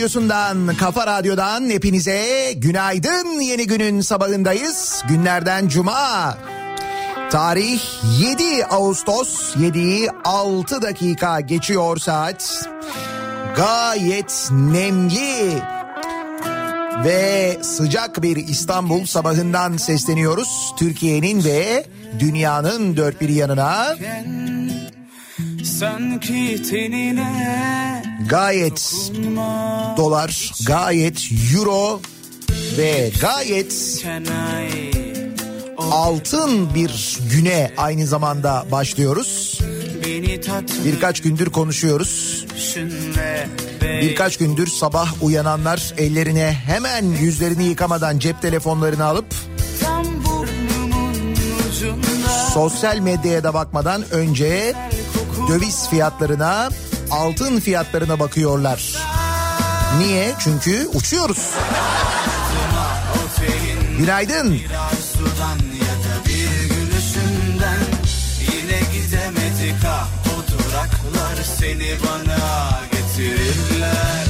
radyosundan, kafa radyodan hepinize günaydın. Yeni günün sabahındayız. Günlerden cuma. Tarih 7 Ağustos 7'yi 6 dakika geçiyor saat. Gayet nemli ve sıcak bir İstanbul sabahından sesleniyoruz. Türkiye'nin ve dünyanın dört bir yanına. Sanki tenine gayet dolar, gayet euro ve gayet altın bir güne aynı zamanda başlıyoruz. Birkaç gündür konuşuyoruz. Birkaç gündür sabah uyananlar ellerine hemen yüzlerini yıkamadan cep telefonlarını alıp sosyal medyaya da bakmadan önce döviz fiyatlarına, altın fiyatlarına bakıyorlar. Niye? Çünkü uçuyoruz. Günaydın. Seni bana getirirler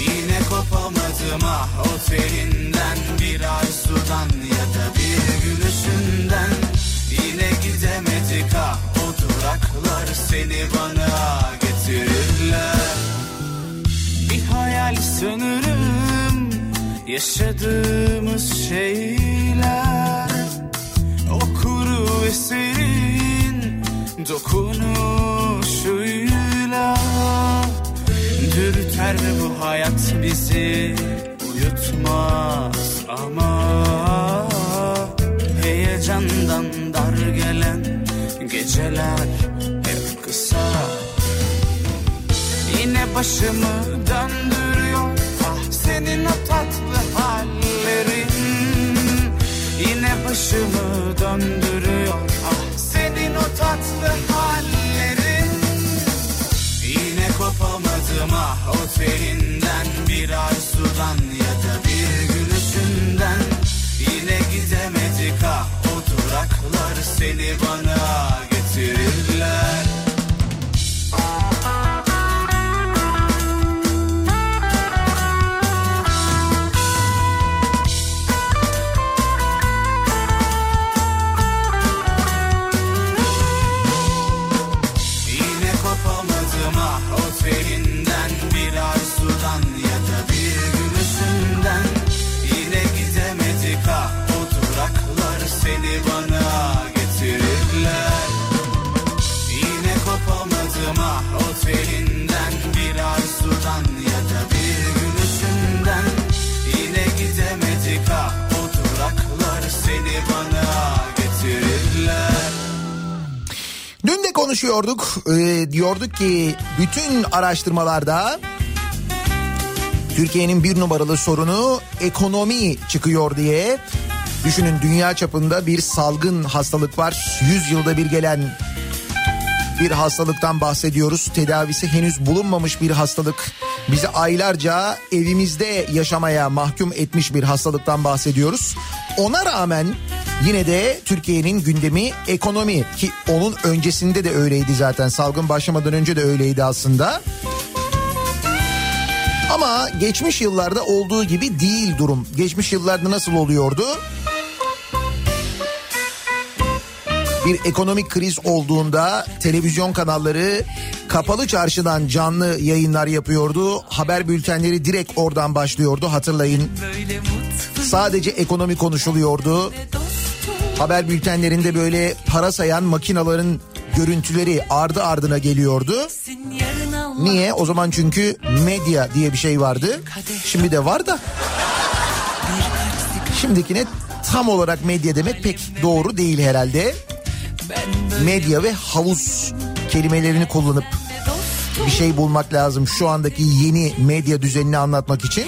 Yine kopamadım ah o telinden Bir ay sudan ya da bir gülüşünden Yine o duraklar seni bana getirirler. Bir hayal sanırım yaşadığımız şeyler. O kuru ve serin dokunuşuyla Dürter bu hayat bizi uyutmaz ama yandan dar gelen geceler hep kısa. Yine başımı döndürüyor. Ah senin o tatlı hallerin. Yine başımı döndürüyor. Ah senin o tatlı konuşuyorduk. Ee, diyorduk ki bütün araştırmalarda Türkiye'nin bir numaralı sorunu ekonomi çıkıyor diye. Düşünün dünya çapında bir salgın hastalık var. 100 yılda bir gelen bir hastalıktan bahsediyoruz. Tedavisi henüz bulunmamış bir hastalık. Bizi aylarca evimizde yaşamaya mahkum etmiş bir hastalıktan bahsediyoruz. Ona rağmen yine de Türkiye'nin gündemi ekonomi ki onun öncesinde de öyleydi zaten. Salgın başlamadan önce de öyleydi aslında. Ama geçmiş yıllarda olduğu gibi değil durum. Geçmiş yıllarda nasıl oluyordu? bir ekonomik kriz olduğunda televizyon kanalları kapalı çarşıdan canlı yayınlar yapıyordu. Haber bültenleri direkt oradan başlıyordu hatırlayın. Sadece ekonomi konuşuluyordu. Haber bültenlerinde böyle para sayan makinaların görüntüleri ardı ardına geliyordu. Niye? O zaman çünkü medya diye bir şey vardı. Şimdi de var da. Şimdikine tam olarak medya demek pek doğru değil herhalde. Medya ve havuz kelimelerini kullanıp bir şey bulmak lazım şu andaki yeni medya düzenini anlatmak için.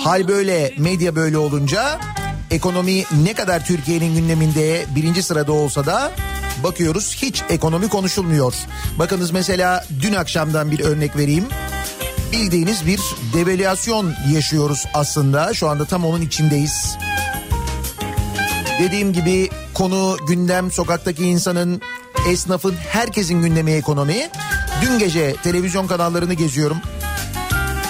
Hal böyle, medya böyle olunca ekonomi ne kadar Türkiye'nin gündeminde birinci sırada olsa da bakıyoruz hiç ekonomi konuşulmuyor. Bakınız mesela dün akşamdan bir örnek vereyim. Bildiğiniz bir devalüasyon yaşıyoruz aslında. Şu anda tam onun içindeyiz. Dediğim gibi konu gündem sokaktaki insanın, esnafın, herkesin gündemi ekonomi. Dün gece televizyon kanallarını geziyorum.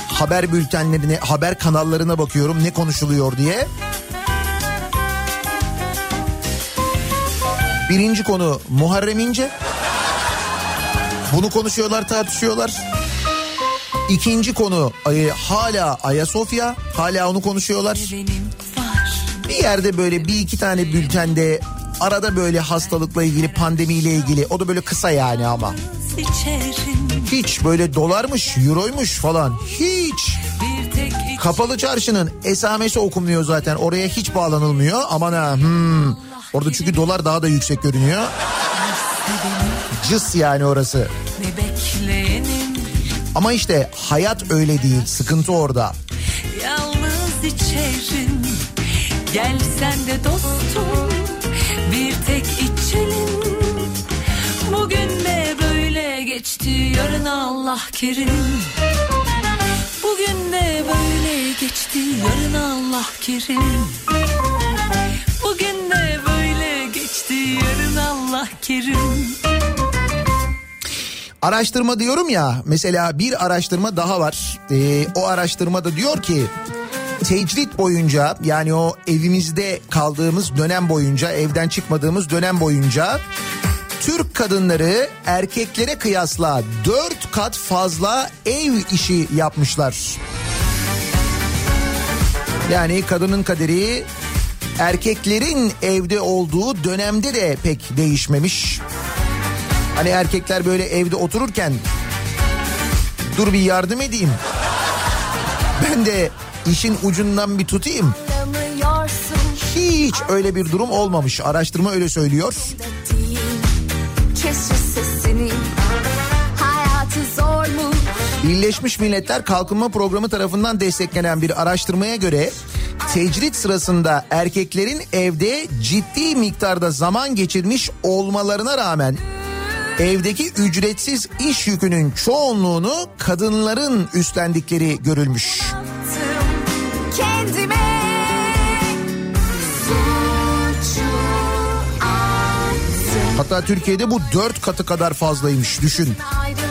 Haber bültenlerine, haber kanallarına bakıyorum ne konuşuluyor diye. Birinci konu Muharrem İnce. Bunu konuşuyorlar, tartışıyorlar. İkinci konu e, hala Ayasofya. Hala onu konuşuyorlar. Bir yerde böyle bir iki tane bültende arada böyle hastalıkla ilgili pandemiyle ilgili o da böyle kısa yani ama. Hiç böyle dolarmış, euroymuş falan hiç. Kapalı çarşının esamesi okunmuyor zaten oraya hiç bağlanılmıyor. Aman ha hmm. Orada çünkü dolar daha da yüksek görünüyor. Cıs yani orası. Ama işte hayat öyle değil sıkıntı orada. Yalnız içerim Gel sen de dostum bir tek içelim Bugün de böyle geçti yarın Allah kerim Bugün de böyle geçti yarın Allah kerim Allah kerim Araştırma diyorum ya mesela bir araştırma daha var. Ee, o araştırmada diyor ki tecrit boyunca yani o evimizde kaldığımız dönem boyunca evden çıkmadığımız dönem boyunca Türk kadınları erkeklere kıyasla 4 kat fazla ev işi yapmışlar. Yani kadının kaderi erkeklerin evde olduğu dönemde de pek değişmemiş. Hani erkekler böyle evde otururken dur bir yardım edeyim. Ben de işin ucundan bir tutayım. hiç öyle bir durum olmamış. Araştırma öyle söylüyor. Kes Birleşmiş Milletler Kalkınma Programı tarafından desteklenen bir araştırmaya göre tecrit sırasında erkeklerin evde ciddi miktarda zaman geçirmiş olmalarına rağmen evdeki ücretsiz iş yükünün çoğunluğunu kadınların üstlendikleri görülmüş. Kendime Hatta Türkiye'de bu dört katı kadar fazlaymış düşün. Ayrılık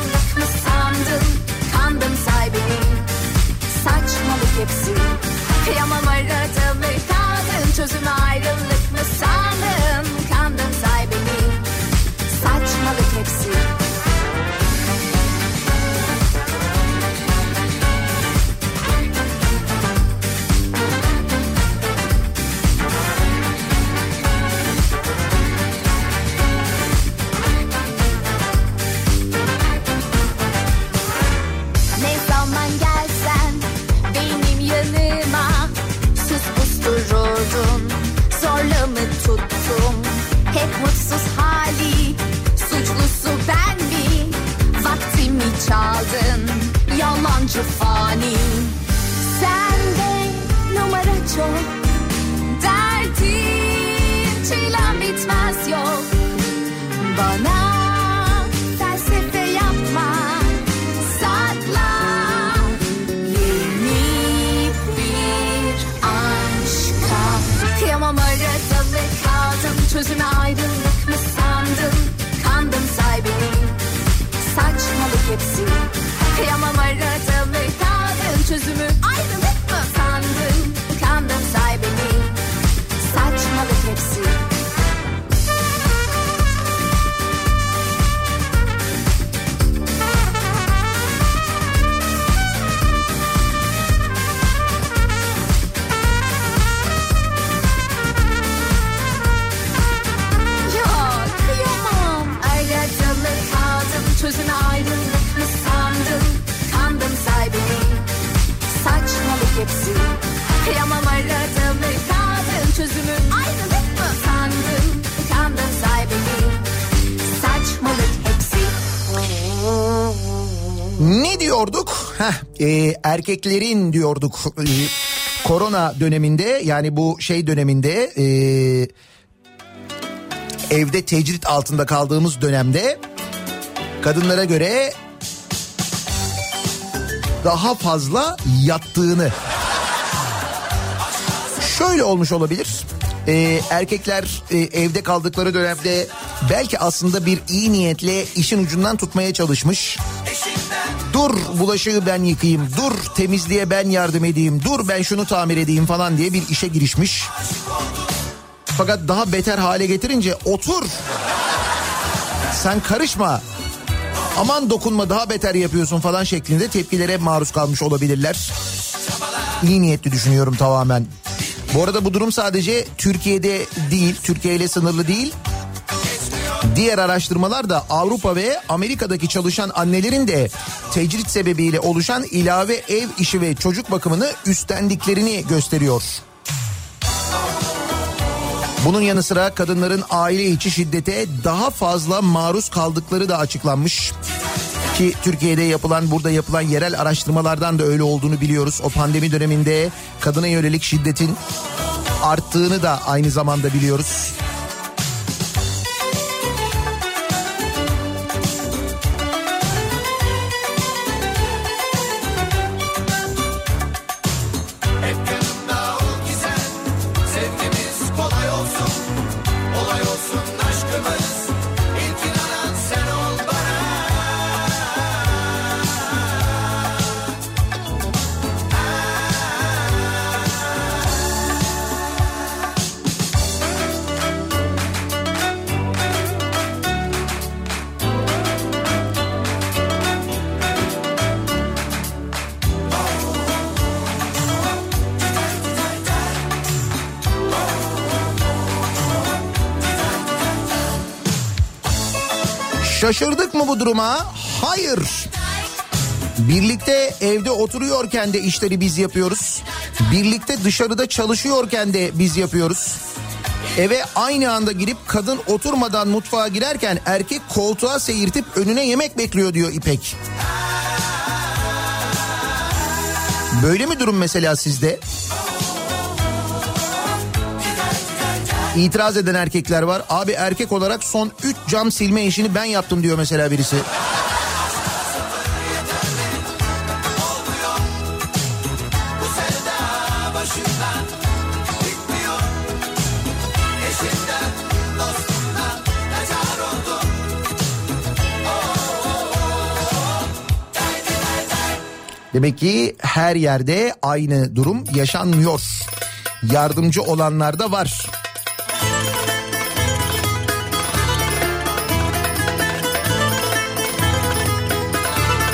e, erkeklerin diyorduk. E, korona döneminde yani bu şey döneminde e, evde tecrit altında kaldığımız dönemde kadınlara göre daha fazla yattığını şöyle olmuş olabilir. Ee, erkekler e, evde kaldıkları dönemde belki aslında bir iyi niyetle işin ucundan tutmaya çalışmış. Dur bulaşığı ben yıkayayım, dur temizliğe ben yardım edeyim, dur ben şunu tamir edeyim falan diye bir işe girişmiş. Fakat daha beter hale getirince otur. Sen karışma. Aman dokunma daha beter yapıyorsun falan şeklinde tepkilere maruz kalmış olabilirler. İyi niyetli düşünüyorum tamamen. Bu arada bu durum sadece Türkiye'de değil, Türkiye ile sınırlı değil. Diğer araştırmalar da Avrupa ve Amerika'daki çalışan annelerin de tecrit sebebiyle oluşan ilave ev işi ve çocuk bakımını üstlendiklerini gösteriyor. Bunun yanı sıra kadınların aile içi şiddete daha fazla maruz kaldıkları da açıklanmış. Ki Türkiye'de yapılan burada yapılan yerel araştırmalardan da öyle olduğunu biliyoruz. O pandemi döneminde kadına yönelik şiddetin arttığını da aynı zamanda biliyoruz. Oturuyorken de işleri biz yapıyoruz. Birlikte dışarıda çalışıyorken de biz yapıyoruz. Eve aynı anda girip kadın oturmadan mutfağa girerken erkek koltuğa seyirtip önüne yemek bekliyor diyor İpek. Böyle mi durum mesela sizde? İtiraz eden erkekler var. Abi erkek olarak son 3 cam silme işini ben yaptım diyor mesela birisi. Demek ki her yerde aynı durum yaşanmıyor. Yardımcı olanlar da var.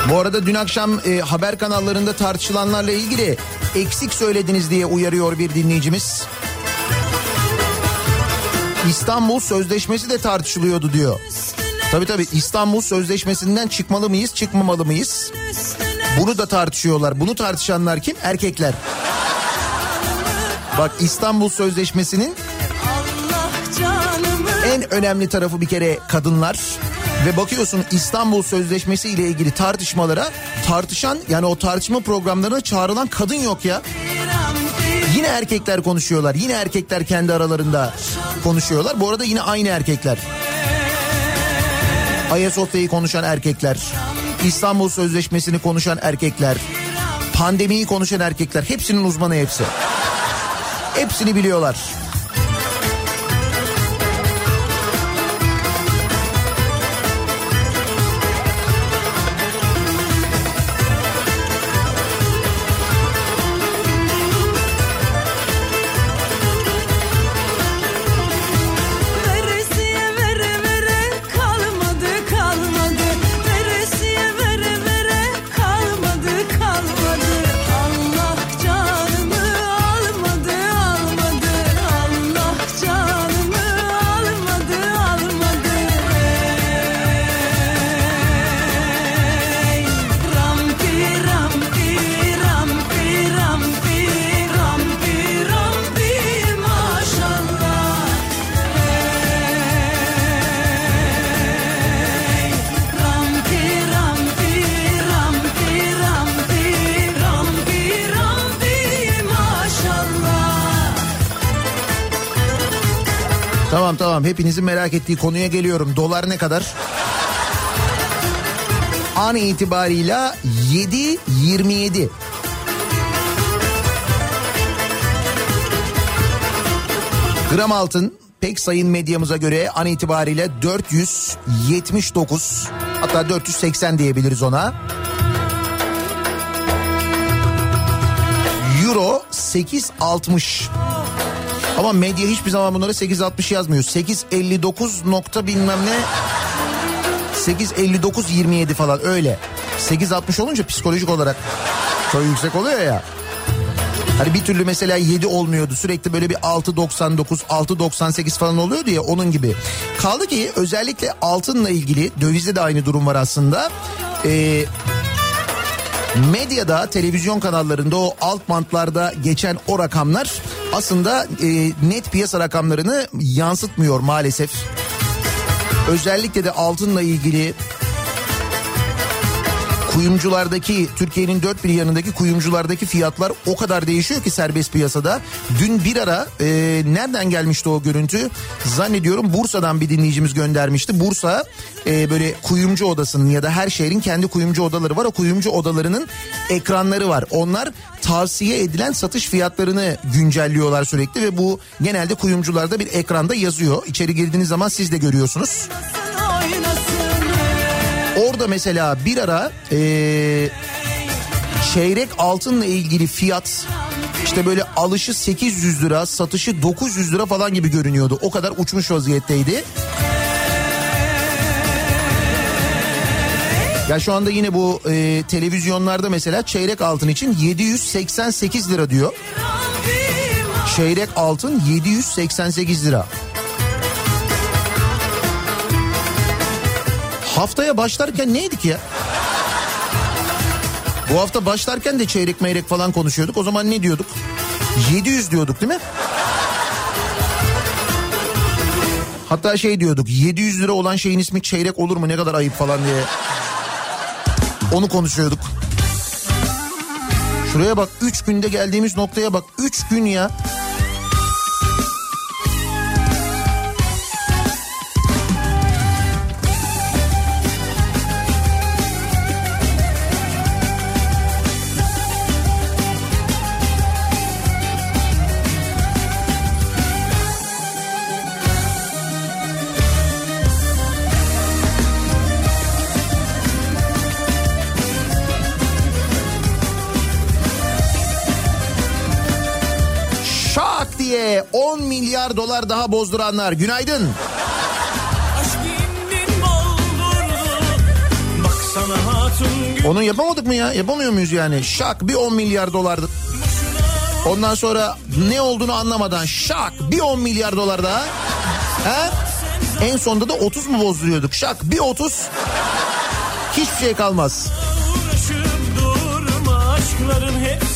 Bu arada dün akşam e, haber kanallarında tartışılanlarla ilgili eksik söylediniz diye uyarıyor bir dinleyicimiz. İstanbul Sözleşmesi de tartışılıyordu diyor. Tabii tabii İstanbul Sözleşmesi'nden çıkmalı mıyız, çıkmamalı mıyız? Bunu da tartışıyorlar. Bunu tartışanlar kim? Erkekler. Bak İstanbul Sözleşmesi'nin en önemli tarafı bir kere kadınlar. Ve bakıyorsun İstanbul Sözleşmesi ile ilgili tartışmalara tartışan yani o tartışma programlarına çağrılan kadın yok ya. Yine erkekler konuşuyorlar. Yine erkekler kendi aralarında konuşuyorlar. Bu arada yine aynı erkekler. Ayasofya'yı konuşan erkekler. İstanbul Sözleşmesi'ni konuşan erkekler. Pandemiyi konuşan erkekler. Hepsinin uzmanı hepsi. Hepsini biliyorlar. Hepinizin merak ettiği konuya geliyorum. Dolar ne kadar? An itibarıyla 7.27. Gram altın pek sayın medyamıza göre an itibariyle 479 hatta 480 diyebiliriz ona. Euro 8.60. Ama medya hiçbir zaman bunlara 8.60 yazmıyor. 8.59 nokta bilmem ne 8.59 27 falan öyle. 8.60 olunca psikolojik olarak çok yüksek oluyor ya. Hani bir türlü mesela 7 olmuyordu. Sürekli böyle bir 6.99, 6.98 falan oluyordu ya onun gibi. Kaldı ki özellikle altınla ilgili dövizde de aynı durum var aslında. Ee, medyada, televizyon kanallarında o alt bantlarda geçen o rakamlar aslında e, net piyasa rakamlarını yansıtmıyor maalesef. Özellikle de altınla ilgili kuyumculardaki Türkiye'nin dört bir yanındaki kuyumculardaki fiyatlar o kadar değişiyor ki serbest piyasada. Dün bir ara e, nereden gelmişti o görüntü? Zannediyorum Bursa'dan bir dinleyicimiz göndermişti. Bursa e, böyle kuyumcu odasının ya da her şehrin kendi kuyumcu odaları var. O kuyumcu odalarının ekranları var. Onlar tavsiye edilen satış fiyatlarını güncelliyorlar sürekli ve bu genelde kuyumcularda bir ekranda yazıyor. İçeri girdiğiniz zaman siz de görüyorsunuz. oynasın Orada mesela bir ara eee, çeyrek altınla ilgili fiyat işte böyle alışı 800 lira satışı 900 lira falan gibi görünüyordu. O kadar uçmuş vaziyetteydi. Ya şu anda yine bu e, televizyonlarda mesela çeyrek altın için 788 lira diyor. Çeyrek altın 788 lira. Haftaya başlarken neydik ya? Bu hafta başlarken de çeyrek meyrek falan konuşuyorduk. O zaman ne diyorduk? 700 diyorduk değil mi? Hatta şey diyorduk 700 lira olan şeyin ismi çeyrek olur mu ne kadar ayıp falan diye. Onu konuşuyorduk. Şuraya bak 3 günde geldiğimiz noktaya bak 3 gün ya. Milyar dolar daha bozduranlar günaydın. Onu yapamadık mı ya? Yapamıyor muyuz yani? Şak bir 10 milyar dolardı. Ondan sonra ne olduğunu anlamadan şak bir 10 milyar dolar daha. He? En sonunda da 30 mu bozduruyorduk? Şak bir 30. Hiçbir şey kalmaz. uğraşıp durma Aşkların hepsi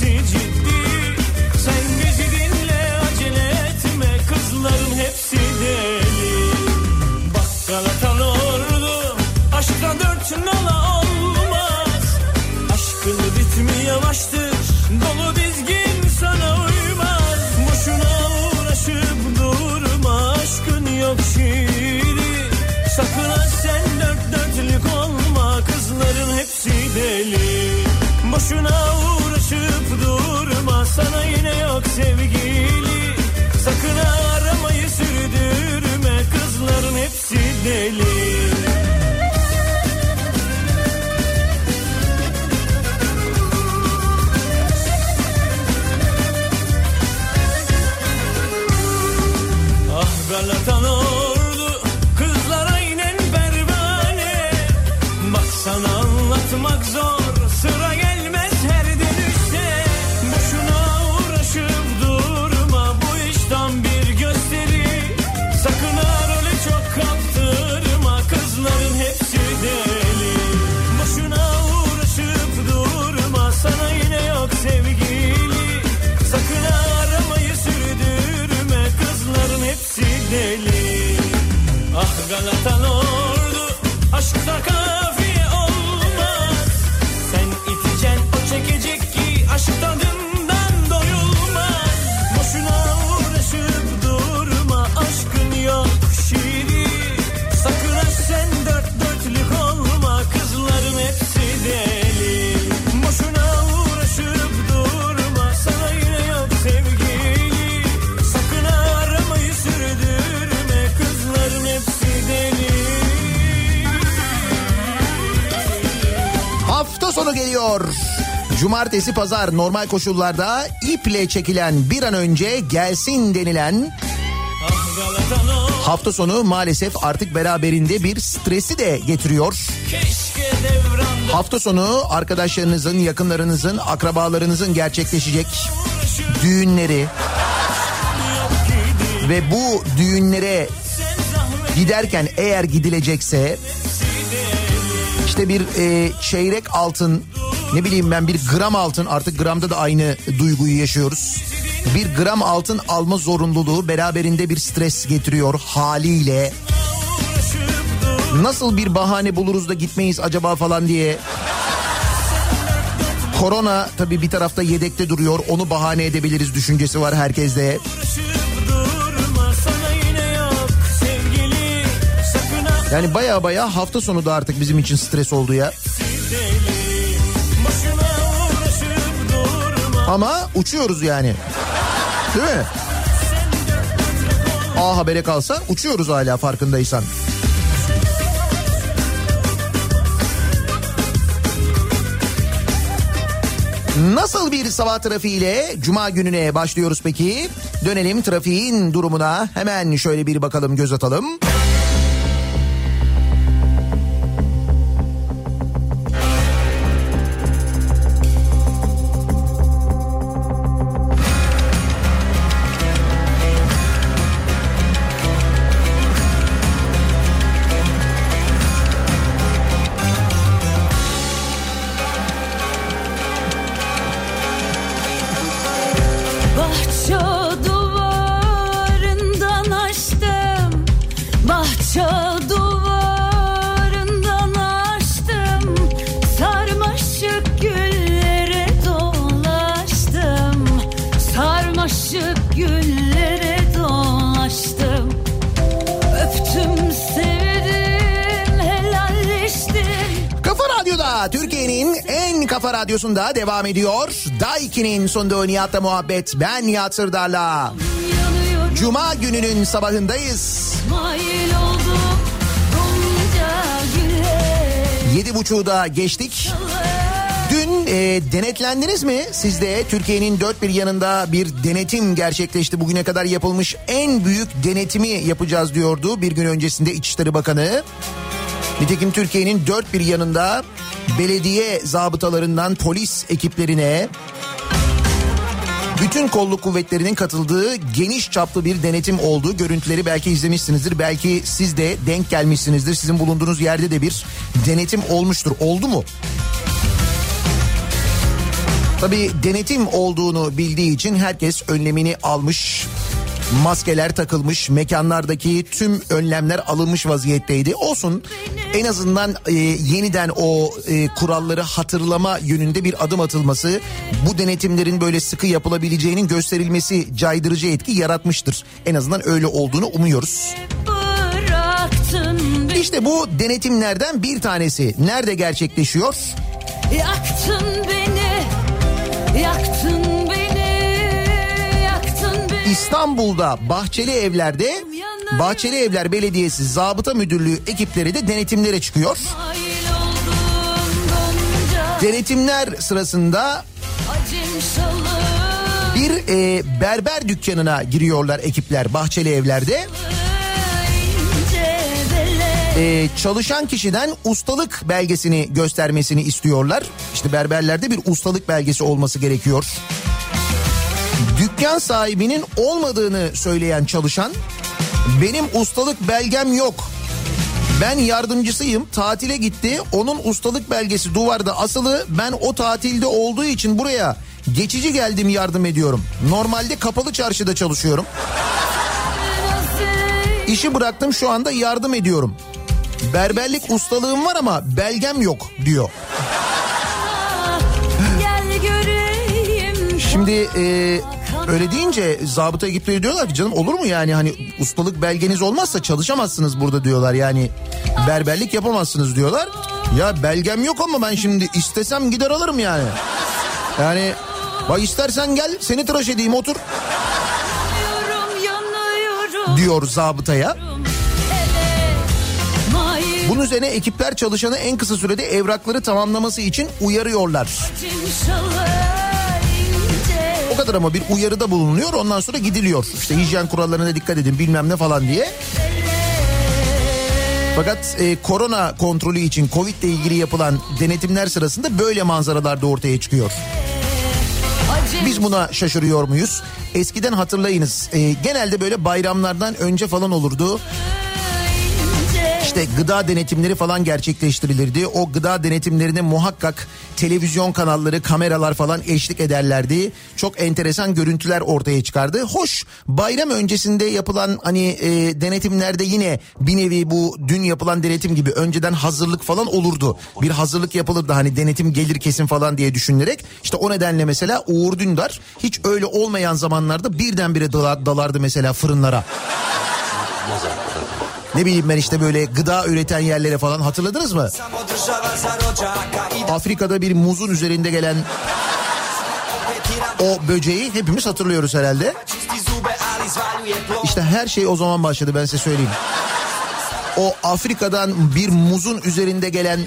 Cumartesi pazar normal koşullarda iple çekilen bir an önce gelsin denilen hafta sonu maalesef artık beraberinde bir stresi de getiriyor. Hafta sonu arkadaşlarınızın, yakınlarınızın, akrabalarınızın gerçekleşecek düğünleri ve bu düğünlere giderken eğer gidilecekse işte bir e, çeyrek altın ne bileyim ben bir gram altın artık gramda da aynı duyguyu yaşıyoruz. Bir gram altın alma zorunluluğu beraberinde bir stres getiriyor haliyle. Nasıl bir bahane buluruz da gitmeyiz acaba falan diye. Korona tabii bir tarafta yedekte duruyor. Onu bahane edebiliriz düşüncesi var herkeste. Yani baya baya hafta sonu da artık bizim için stres oldu ya. deli Ama uçuyoruz yani. Değil mi? A habere kalsa uçuyoruz hala farkındaysan. Nasıl bir sabah trafiğiyle cuma gününe başlıyoruz peki? Dönelim trafiğin durumuna hemen şöyle bir bakalım göz atalım. Türkiye'nin en kafa radyosunda devam ediyor. Daiki'nin sunduğu Nihat'la muhabbet. Ben Nihat Sırdar'la. Cuma gününün sabahındayız. Yedi buçuğu da geçtik. Dün e, denetlendiniz mi? Siz de Türkiye'nin dört bir yanında bir denetim gerçekleşti. Bugüne kadar yapılmış en büyük denetimi yapacağız diyordu bir gün öncesinde İçişleri Bakanı. Nitekim Türkiye'nin dört bir yanında belediye zabıtalarından polis ekiplerine bütün kolluk kuvvetlerinin katıldığı geniş çaplı bir denetim oldu. Görüntüleri belki izlemişsinizdir. Belki siz de denk gelmişsinizdir. Sizin bulunduğunuz yerde de bir denetim olmuştur. Oldu mu? Tabii denetim olduğunu bildiği için herkes önlemini almış. Maskeler takılmış, mekanlardaki tüm önlemler alınmış vaziyetteydi. Olsun en azından e, yeniden o e, kuralları hatırlama yönünde bir adım atılması, bu denetimlerin böyle sıkı yapılabileceğinin gösterilmesi caydırıcı etki yaratmıştır. En azından öyle olduğunu umuyoruz. İşte bu denetimlerden bir tanesi nerede gerçekleşiyor? Yaktın beni Yaktın beni Yaktın beni İstanbul'da Bahçeli Evler'de Bahçeli Evler Belediyesi Zabıta Müdürlüğü ekipleri de denetimlere çıkıyor. Denetimler sırasında bir e, berber dükkanına giriyorlar ekipler Bahçeli Evler'de. ince bele E, çalışan kişiden ustalık belgesini göstermesini istiyorlar. İşte berberlerde bir ustalık belgesi olması gerekiyor. Dükkan sahibinin olmadığını söyleyen çalışan benim ustalık belgem yok. Ben yardımcısıyım tatile gitti onun ustalık belgesi duvarda asılı ben o tatilde olduğu için buraya geçici geldim yardım ediyorum. Normalde kapalı çarşıda çalışıyorum. İşi bıraktım şu anda yardım ediyorum. Berberlik ustalığım var ama belgem yok diyor. Şimdi e, öyle deyince zabıta ekipleri diyorlar ki canım olur mu yani hani ustalık belgeniz olmazsa çalışamazsınız burada diyorlar yani berberlik yapamazsınız diyorlar. Ya belgem yok ama ben şimdi istesem gider alırım yani. Yani bak istersen gel seni tıraş edeyim otur diyor zabıtaya. Bunun üzerine ekipler çalışanı en kısa sürede evrakları tamamlaması için uyarıyorlar. O kadar ama bir uyarıda bulunuyor ondan sonra gidiliyor. İşte hijyen kurallarına dikkat edin bilmem ne falan diye. Fakat e, korona kontrolü için Covid ile ilgili yapılan denetimler sırasında böyle manzaralar da ortaya çıkıyor. Biz buna şaşırıyor muyuz? Eskiden hatırlayınız e, genelde böyle bayramlardan önce falan olurdu. İşte gıda denetimleri falan gerçekleştirilirdi. O gıda denetimlerine muhakkak televizyon kanalları, kameralar falan eşlik ederlerdi. Çok enteresan görüntüler ortaya çıkardı. Hoş bayram öncesinde yapılan hani e, denetimlerde yine bir nevi bu dün yapılan denetim gibi önceden hazırlık falan olurdu. Bir hazırlık yapılırdı hani denetim gelir kesin falan diye düşünülerek. İşte o nedenle mesela Uğur Dündar hiç öyle olmayan zamanlarda birdenbire dala- dalardı mesela fırınlara. Ne bileyim ben işte böyle gıda üreten yerlere falan hatırladınız mı? Afrika'da bir muzun üzerinde gelen o böceği hepimiz hatırlıyoruz herhalde. İşte her şey o zaman başladı ben size söyleyeyim. O Afrika'dan bir muzun üzerinde gelen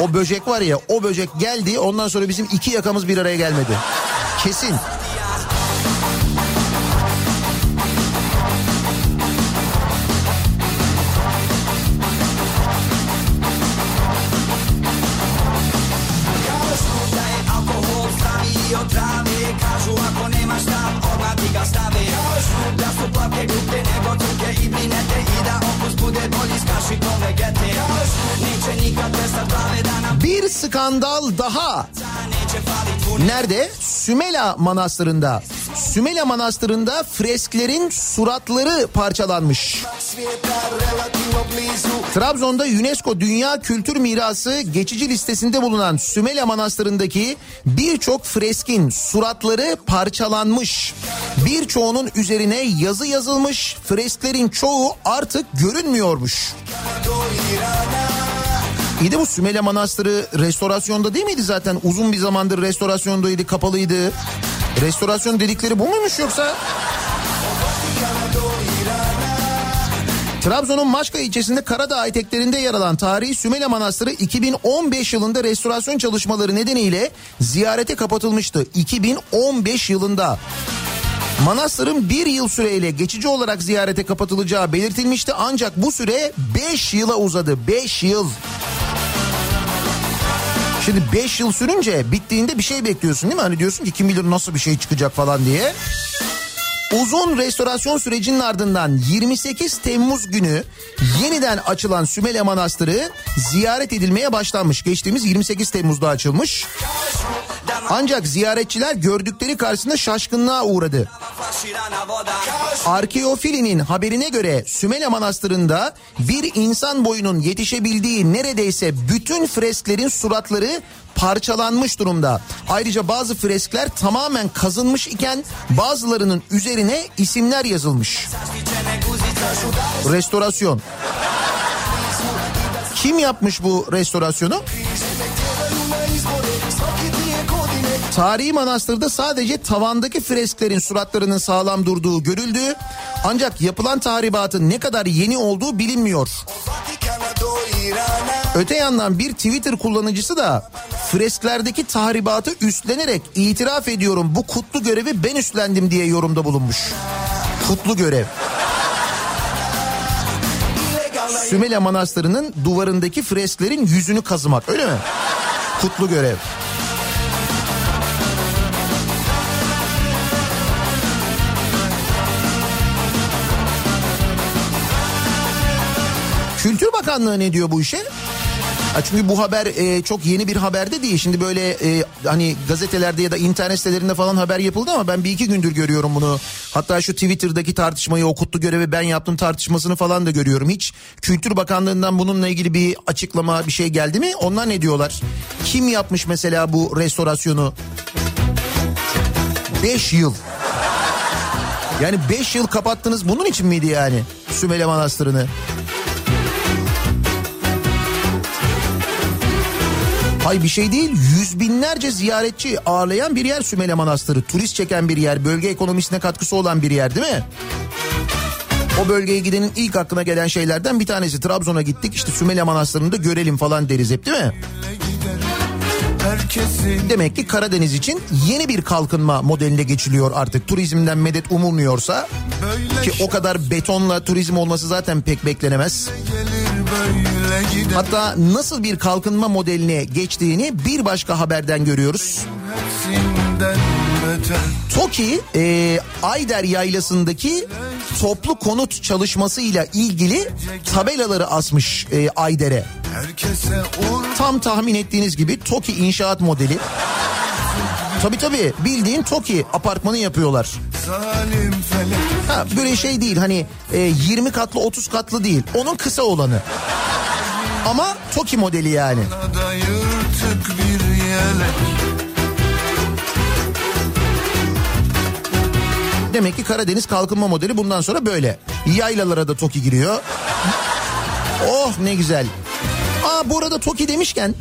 o böcek var ya o böcek geldi ondan sonra bizim iki yakamız bir araya gelmedi. Kesin. Skandal daha. Nerede? Sümela Manastırı'nda. Sümela Manastırı'nda fresklerin suratları parçalanmış. Trabzon'da UNESCO Dünya Kültür Mirası geçici listesinde bulunan Sümela Manastırı'ndaki birçok freskin suratları parçalanmış. Birçoğunun üzerine yazı yazılmış. Fresklerin çoğu artık görünmüyormuş. İyi de bu Sümele Manastırı restorasyonda değil miydi zaten? Uzun bir zamandır restorasyondaydı, kapalıydı. Restorasyon dedikleri bu muymuş yoksa? Trabzon'un Maçka ilçesinde Karadağ eteklerinde yer alan tarihi Sümele Manastırı 2015 yılında restorasyon çalışmaları nedeniyle ziyarete kapatılmıştı. 2015 yılında. Manastırın bir yıl süreyle geçici olarak ziyarete kapatılacağı belirtilmişti ancak bu süre 5 yıla uzadı. 5 yıl. Şimdi 5 yıl sürünce bittiğinde bir şey bekliyorsun değil mi? Hani diyorsun ki kim bilir nasıl bir şey çıkacak falan diye. Uzun restorasyon sürecinin ardından 28 Temmuz günü yeniden açılan Sümele Manastırı ziyaret edilmeye başlanmış. Geçtiğimiz 28 Temmuz'da açılmış. Ancak ziyaretçiler gördükleri karşısında şaşkınlığa uğradı. Arkeofilinin haberine göre Sümele Manastırı'nda bir insan boyunun yetişebildiği neredeyse bütün fresklerin suratları parçalanmış durumda. Ayrıca bazı freskler tamamen kazınmış iken bazılarının üzerine isimler yazılmış. Restorasyon. Kim yapmış bu restorasyonu? Tarihi manastırda sadece tavandaki fresklerin suratlarının sağlam durduğu görüldü. Ancak yapılan tahribatın ne kadar yeni olduğu bilinmiyor. Öte yandan bir Twitter kullanıcısı da fresklerdeki tahribatı üstlenerek itiraf ediyorum bu kutlu görevi ben üstlendim diye yorumda bulunmuş. Kutlu görev. Sümele Manastırı'nın duvarındaki fresklerin yüzünü kazımak öyle mi? Kutlu görev. Bakanlığı ne diyor bu işe? Ha çünkü bu haber e, çok yeni bir haberde değil. Şimdi böyle e, hani gazetelerde ya da internet sitelerinde falan haber yapıldı ama ben bir iki gündür görüyorum bunu. Hatta şu Twitter'daki tartışmayı o kutlu görevi ben yaptım tartışmasını falan da görüyorum. Hiç Kültür Bakanlığı'ndan bununla ilgili bir açıklama bir şey geldi mi? Onlar ne diyorlar? Kim yapmış mesela bu restorasyonu? 5 yıl. Yani 5 yıl kapattınız bunun için miydi yani Sümele Manastırı'nı? Hay bir şey değil yüz binlerce ziyaretçi ağırlayan bir yer Sümele Manastırı. Turist çeken bir yer bölge ekonomisine katkısı olan bir yer değil mi? O bölgeye gidenin ilk aklına gelen şeylerden bir tanesi Trabzon'a gittik işte Sümele Manastırı'nda görelim falan deriz hep değil mi? Demek ki Karadeniz için yeni bir kalkınma modeline geçiliyor artık. Turizmden medet umulmuyorsa ki o kadar betonla turizm olması zaten pek beklenemez. Hatta nasıl bir kalkınma modeline geçtiğini bir başka haberden görüyoruz. TOKİ e, Ayder Yaylası'ndaki toplu konut çalışmasıyla ilgili tabelaları asmış e, Ayder'e. Tam tahmin ettiğiniz gibi TOKİ inşaat modeli. Tabii tabii bildiğin TOKİ apartmanı yapıyorlar. Ha, böyle şey değil hani e, 20 katlı 30 katlı değil onun kısa olanı. Ama TOKİ modeli yani. Demek ki Karadeniz kalkınma modeli bundan sonra böyle. Yaylalara da TOKİ giriyor. Oh ne güzel. Aa bu arada TOKİ demişken.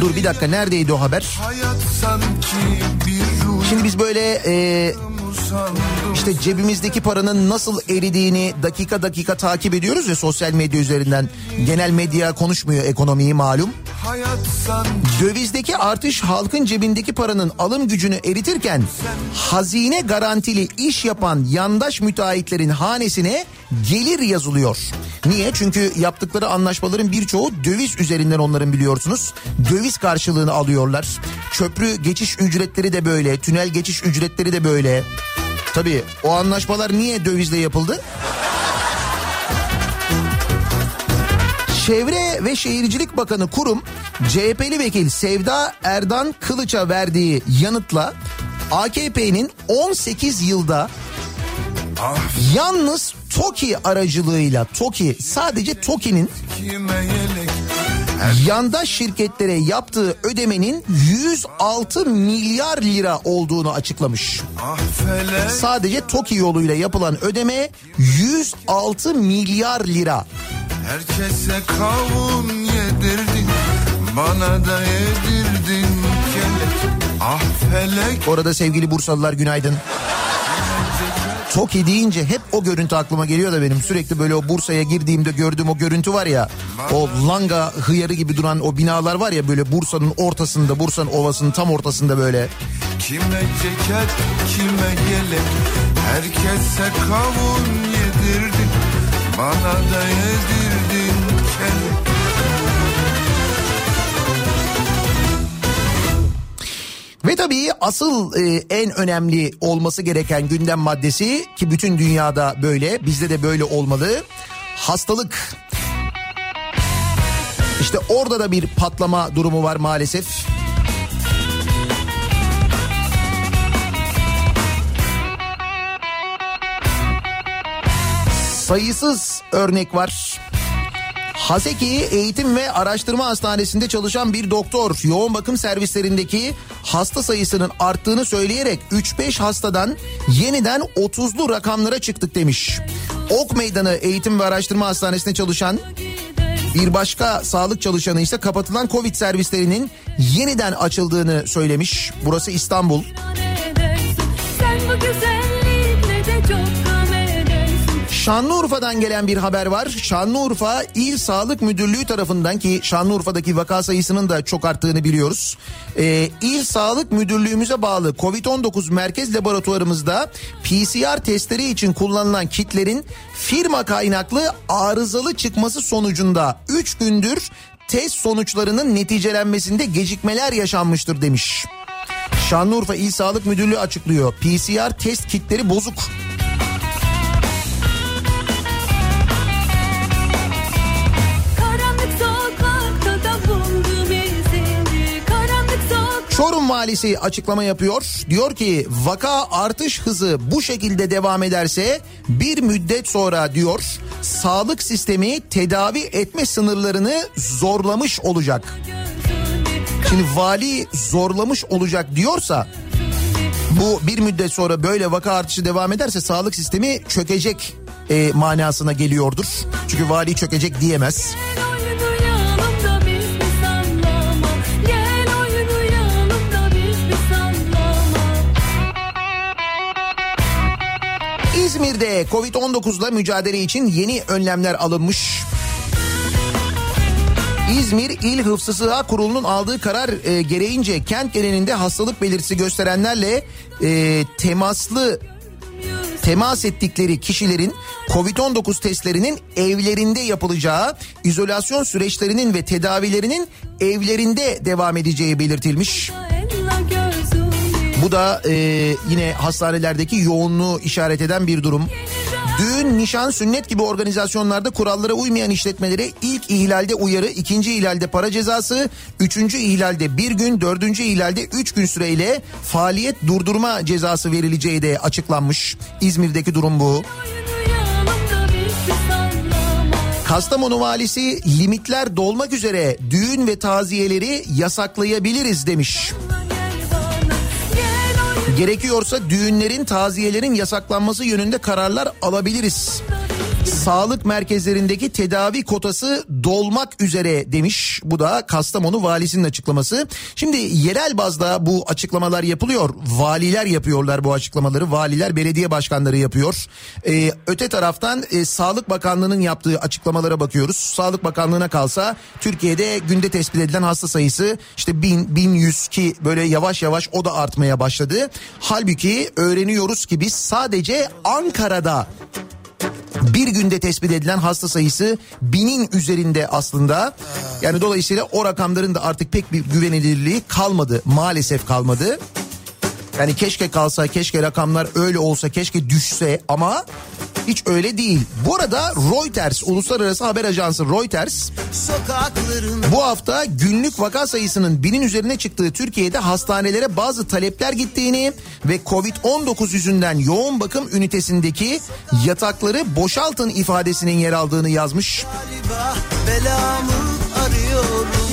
Dur bir dakika neredeydi o haber? Şimdi biz böyle e, işte cebimizdeki paranın nasıl eridiğini dakika dakika takip ediyoruz ya sosyal medya üzerinden. Genel medya konuşmuyor ekonomiyi malum. Dövizdeki artış halkın cebindeki paranın alım gücünü eritirken hazine garantili iş yapan yandaş müteahhitlerin hanesine gelir yazılıyor. Niye? Çünkü yaptıkları anlaşmaların birçoğu döviz üzerinden onların biliyorsunuz. Döviz karşılığını alıyorlar. Köprü geçiş ücretleri de böyle, tünel geçiş ücretleri de böyle. Tabii o anlaşmalar niye dövizle yapıldı? Çevre ve Şehircilik Bakanı Kurum CHP'li vekil Sevda Erdan Kılıç'a verdiği yanıtla AKP'nin 18 yılda yalnız TOKİ aracılığıyla TOKİ sadece TOKİ'nin yandaş şirketlere yaptığı ödemenin 106 milyar lira olduğunu açıklamış. Sadece TOKİ yoluyla yapılan ödeme 106 milyar lira. Herkese kavun yedirdin Bana da yedirdin Ah felek Bu arada sevgili Bursalılar günaydın. Toki deyince hep o görüntü aklıma geliyor da benim. Sürekli böyle o Bursa'ya girdiğimde gördüğüm o görüntü var ya. O langa hıyarı gibi duran o binalar var ya böyle Bursa'nın ortasında Bursa'nın ovasının tam ortasında böyle. Kime ceket kime gelek Herkese kavun yedirdin Bana da yedirdin kelek Ve tabii asıl e, en önemli olması gereken gündem maddesi ki bütün dünyada böyle bizde de böyle olmalı hastalık. İşte orada da bir patlama durumu var maalesef. Sayısız örnek var. Haseki Eğitim ve Araştırma Hastanesi'nde çalışan bir doktor yoğun bakım servislerindeki hasta sayısının arttığını söyleyerek 3-5 hastadan yeniden 30'lu rakamlara çıktık demiş. Ok Meydanı Eğitim ve Araştırma Hastanesi'nde çalışan bir başka sağlık çalışanı ise kapatılan Covid servislerinin yeniden açıldığını söylemiş. Burası İstanbul. Sen bu güzellikle Şanlıurfa'dan gelen bir haber var. Şanlıurfa İl Sağlık Müdürlüğü tarafından ki Şanlıurfa'daki vaka sayısının da çok arttığını biliyoruz. Ee, İl Sağlık Müdürlüğümüze bağlı COVID-19 merkez laboratuvarımızda PCR testleri için kullanılan kitlerin firma kaynaklı arızalı çıkması sonucunda 3 gündür test sonuçlarının neticelenmesinde gecikmeler yaşanmıştır demiş. Şanlıurfa İl Sağlık Müdürlüğü açıklıyor. PCR test kitleri bozuk. Çorum valisi açıklama yapıyor. Diyor ki vaka artış hızı bu şekilde devam ederse bir müddet sonra diyor sağlık sistemi tedavi etme sınırlarını zorlamış olacak. Şimdi vali zorlamış olacak diyorsa bu bir müddet sonra böyle vaka artışı devam ederse sağlık sistemi çökecek e, manasına geliyordur. Çünkü vali çökecek diyemez. İzmir'de Covid-19'la mücadele için yeni önlemler alınmış. İzmir İl Hıfzı Sıha Kurulu'nun aldığı karar e, gereğince kent genelinde hastalık belirtisi gösterenlerle e, temaslı temas ettikleri kişilerin Covid-19 testlerinin evlerinde yapılacağı, izolasyon süreçlerinin ve tedavilerinin evlerinde devam edeceği belirtilmiş. Gözünü. Bu da e, yine hastanelerdeki yoğunluğu işaret eden bir durum. Düğün, nişan, sünnet gibi organizasyonlarda kurallara uymayan işletmelere ilk ihlalde uyarı, ikinci ihlalde para cezası, üçüncü ihlalde bir gün, dördüncü ihlalde üç gün süreyle faaliyet durdurma cezası verileceği de açıklanmış. İzmir'deki durum bu. Kastamonu valisi limitler dolmak üzere düğün ve taziyeleri yasaklayabiliriz demiş. Oyun Gerekiyorsa düğünlerin, taziyelerin yasaklanması yönünde kararlar alabiliriz. Sağlık merkezlerindeki tedavi kotası dolmak üzere demiş. Bu da Kastamonu valisinin açıklaması. Şimdi yerel bazda bu açıklamalar yapılıyor. Valiler yapıyorlar bu açıklamaları. Valiler, belediye başkanları yapıyor. Ee, öte taraftan e, Sağlık Bakanlığı'nın yaptığı açıklamalara bakıyoruz. Sağlık Bakanlığı'na kalsa Türkiye'de günde tespit edilen hasta sayısı işte 1000 1100 ki böyle yavaş yavaş o da artmaya başladı. Halbuki öğreniyoruz ki biz sadece Ankara'da bir günde tespit edilen hasta sayısı binin üzerinde aslında. Yani dolayısıyla o rakamların da artık pek bir güvenilirliği kalmadı. Maalesef kalmadı. Yani keşke kalsa, keşke rakamlar öyle olsa, keşke düşse ama hiç öyle değil. Bu arada Reuters, uluslararası haber ajansı Reuters bu hafta günlük vaka sayısının binin üzerine çıktığı Türkiye'de hastanelere bazı talepler gittiğini ve Covid-19 yüzünden yoğun bakım ünitesindeki yatakları boşaltın ifadesinin yer aldığını yazmış. galiba belamı arıyorum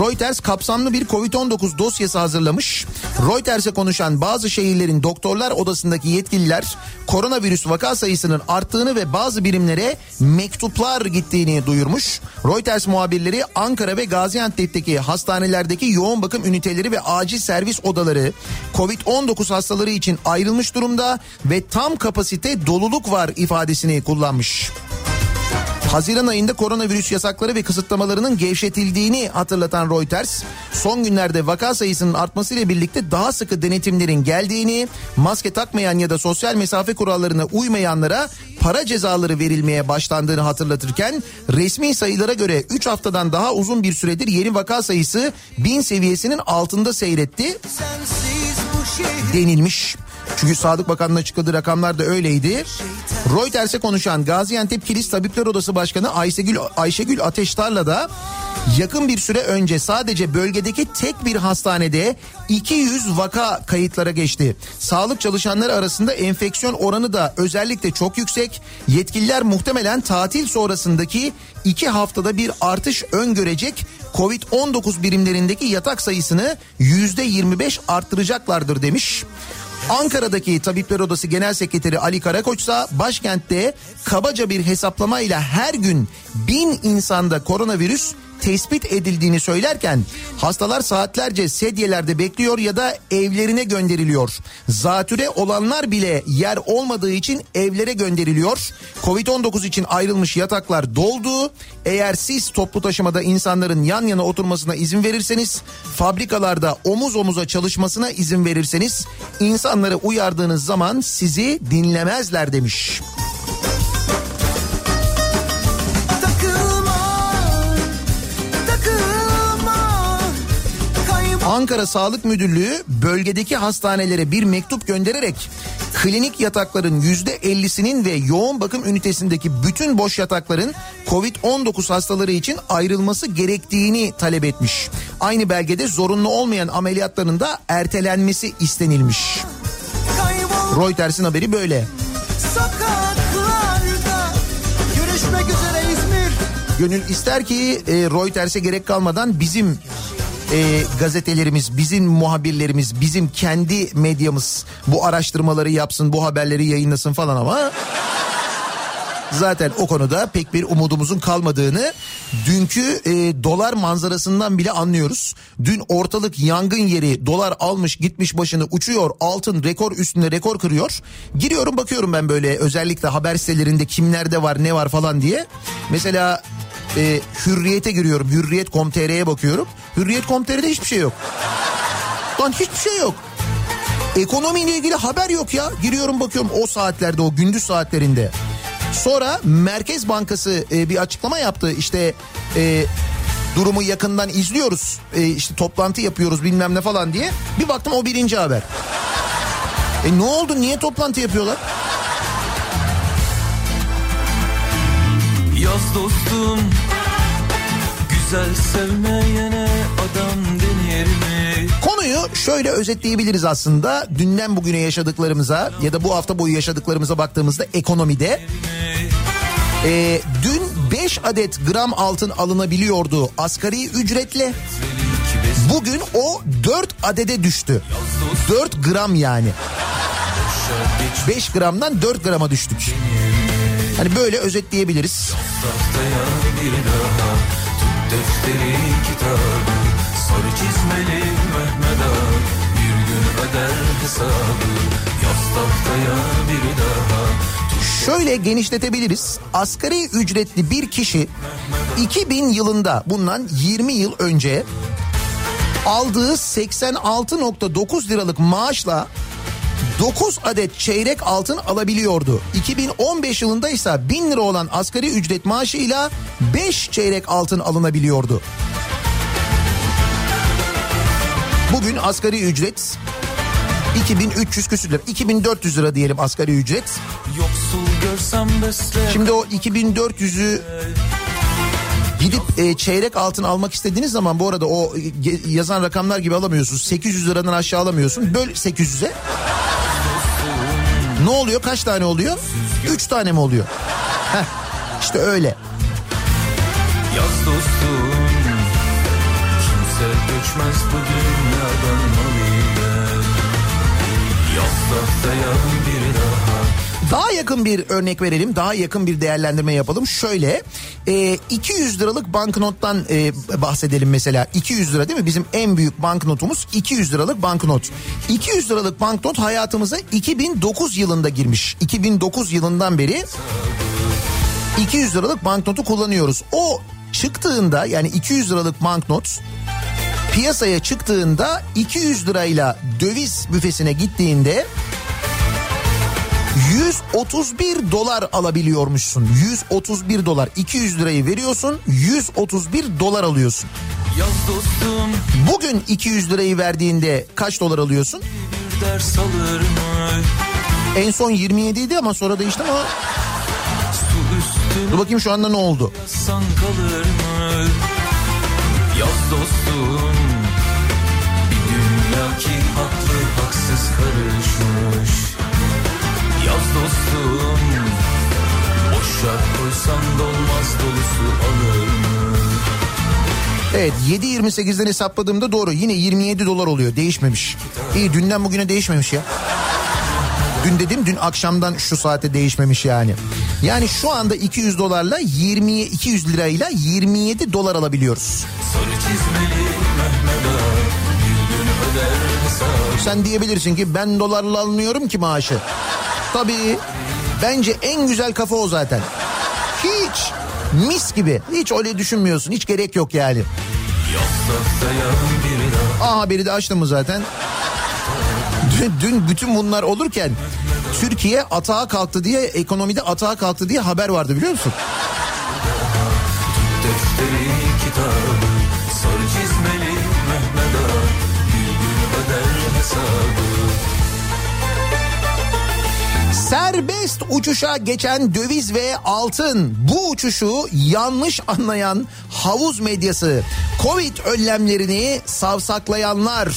Reuters kapsamlı bir Covid-19 dosyası hazırlamış. Reuters'e konuşan bazı şehirlerin doktorlar odasındaki yetkililer koronavirüs vaka sayısının arttığını ve bazı birimlere mektuplar gittiğini duyurmuş. Reuters muhabirleri Ankara ve Gaziantep'teki hastanelerdeki yoğun bakım üniteleri ve acil servis odaları Covid-19 hastaları için ayrılmış durumda ve tam kapasite doluluk var ifadesini kullanmış. Haziran ayında koronavirüs yasakları ve kısıtlamalarının gevşetildiğini hatırlatan Reuters, son günlerde vaka sayısının artmasıyla birlikte daha sıkı denetimlerin geldiğini, maske takmayan ya da sosyal mesafe kurallarına uymayanlara para cezaları verilmeye başlandığını hatırlatırken, resmi sayılara göre 3 haftadan daha uzun bir süredir yeni vaka sayısı 1000 seviyesinin altında seyretti denilmiş. Çünkü Sağlık Bakanı'nın açıkladığı rakamlar da öyleydi. Reuters'e konuşan Gaziantep Kilis Tabipler Odası Başkanı Ayşegül, Ayşegül Ateştar'la da yakın bir süre önce sadece bölgedeki tek bir hastanede 200 vaka kayıtlara geçti. Sağlık çalışanları arasında enfeksiyon oranı da özellikle çok yüksek. Yetkililer muhtemelen tatil sonrasındaki iki haftada bir artış öngörecek. Covid-19 birimlerindeki yatak sayısını %25 arttıracaklardır demiş. Ankara'daki Tabipler Odası Genel Sekreteri Ali Karakoç ise başkentte kabaca bir hesaplamayla her gün bin insanda koronavirüs tespit edildiğini söylerken hastalar saatlerce sedyelerde bekliyor ya da evlerine gönderiliyor. Zatüre olanlar bile yer olmadığı için evlere gönderiliyor. Covid-19 için ayrılmış yataklar doldu. Eğer siz toplu taşımada insanların yan yana oturmasına izin verirseniz, fabrikalarda omuz omuza çalışmasına izin verirseniz insanları uyardığınız zaman sizi dinlemezler demiş. Ankara Sağlık Müdürlüğü bölgedeki hastanelere bir mektup göndererek klinik yatakların %50'sinin ve yoğun bakım ünitesindeki bütün boş yatakların Covid-19 hastaları için ayrılması gerektiğini talep etmiş. Aynı belgede zorunlu olmayan ameliyatların da ertelenmesi istenilmiş. Reuters'in haberi böyle. sokaklarda Görüşmek üzere İzmir Gönül ister ki e, Reuters'e gerek kalmadan bizim e, gazetelerimiz, bizim muhabirlerimiz, bizim kendi medyamız bu araştırmaları yapsın, bu haberleri yayınlasın falan ama zaten o konuda pek bir umudumuzun kalmadığını dünkü e, dolar manzarasından bile anlıyoruz. Dün ortalık yangın yeri dolar almış gitmiş başını uçuyor altın rekor üstünde rekor kırıyor. Giriyorum bakıyorum ben böyle özellikle haber sitelerinde kimlerde var ne var falan diye. Mesela e, Hürriyet'e giriyorum Hürriyet.com.tr'ye bakıyorum. Hürriyet.com.tr'de hiçbir şey yok. Lan hiçbir şey yok. Ekonomiyle ilgili haber yok ya. Giriyorum bakıyorum o saatlerde o gündüz saatlerinde. Sonra Merkez Bankası e, bir açıklama yaptı. İşte e, durumu yakından izliyoruz. E, işte toplantı yapıyoruz bilmem ne falan diye. Bir baktım o birinci haber. E ne oldu? Niye toplantı yapıyorlar? Yaz dostum Güzel sevmeyene adam denir mi? Konuyu şöyle özetleyebiliriz aslında. Dünden bugüne yaşadıklarımıza ya da bu hafta boyu yaşadıklarımıza baktığımızda ekonomide e, dün 5 adet gram altın alınabiliyordu asgari ücretle. Bugün o 4 adede düştü. 4 gram yani. 5 gramdan 4 grama düştük. Hani böyle özetleyebiliriz. Defteri kitabı Sarı çizmeli Mehmet Ağa Bir gün öder hesabı Yaz tahtaya bir daha Şöyle genişletebiliriz. Asgari ücretli bir kişi 2000 yılında bundan 20 yıl önce aldığı 86.9 liralık maaşla 9 adet çeyrek altın alabiliyordu. 2015 yılında ise 1000 lira olan asgari ücret maaşıyla 5 çeyrek altın alınabiliyordu. Bugün asgari ücret 2300 küsür lira. 2400 lira diyelim asgari ücret. Şimdi o 2400'ü gidip e, çeyrek altın almak istediğiniz zaman bu arada o e, yazan rakamlar gibi alamıyorsun. 800 liradan aşağı alamıyorsun. Böl 800'e. Ne oluyor? Kaç tane oluyor? Süzgün. Üç tane mi oluyor? Heh, işte öyle. Yaz dostum kimse göçmez bu dünyadan malı Yaz tahtaya bir daha yakın bir örnek verelim, daha yakın bir değerlendirme yapalım. Şöyle, e, 200 liralık banknottan e, bahsedelim mesela. 200 lira değil mi? Bizim en büyük banknotumuz 200 liralık banknot. 200 liralık banknot hayatımıza 2009 yılında girmiş. 2009 yılından beri 200 liralık banknotu kullanıyoruz. O çıktığında yani 200 liralık banknot piyasaya çıktığında 200 lirayla döviz büfesine gittiğinde 131 dolar alabiliyormuşsun. 131 dolar. 200 lirayı veriyorsun, 131 dolar alıyorsun. Yaz dostum Bugün 200 lirayı verdiğinde kaç dolar alıyorsun? En son 27 idi ama sonra değişti ama dur bakayım şu anda ne oldu? Yaz dostum Bir dünya ki haklı haksız karışmış dostum Boşa koysan dolmaz dolusu alır mı? Evet 7.28'den hesapladığımda doğru yine 27 dolar oluyor değişmemiş. İyi dünden bugüne değişmemiş ya. Dün dedim dün akşamdan şu saate değişmemiş yani. Yani şu anda 200 dolarla 20 200 lirayla 27 dolar alabiliyoruz. Sen diyebilirsin ki ben dolarla almıyorum ki maaşı. Tabii bence en güzel kafa o zaten. Hiç mis gibi hiç öyle düşünmüyorsun hiç gerek yok yani. A haberi de açtım mı zaten? Dün, dün bütün bunlar olurken Türkiye atağa kalktı diye ekonomide atağa kalktı diye haber vardı biliyor musun? Kitabı Sarı çizmeli Mehmet Bir gün öder hesabı Serbest uçuşa geçen döviz ve altın. Bu uçuşu yanlış anlayan havuz medyası Covid önlemlerini savsaklayanlar.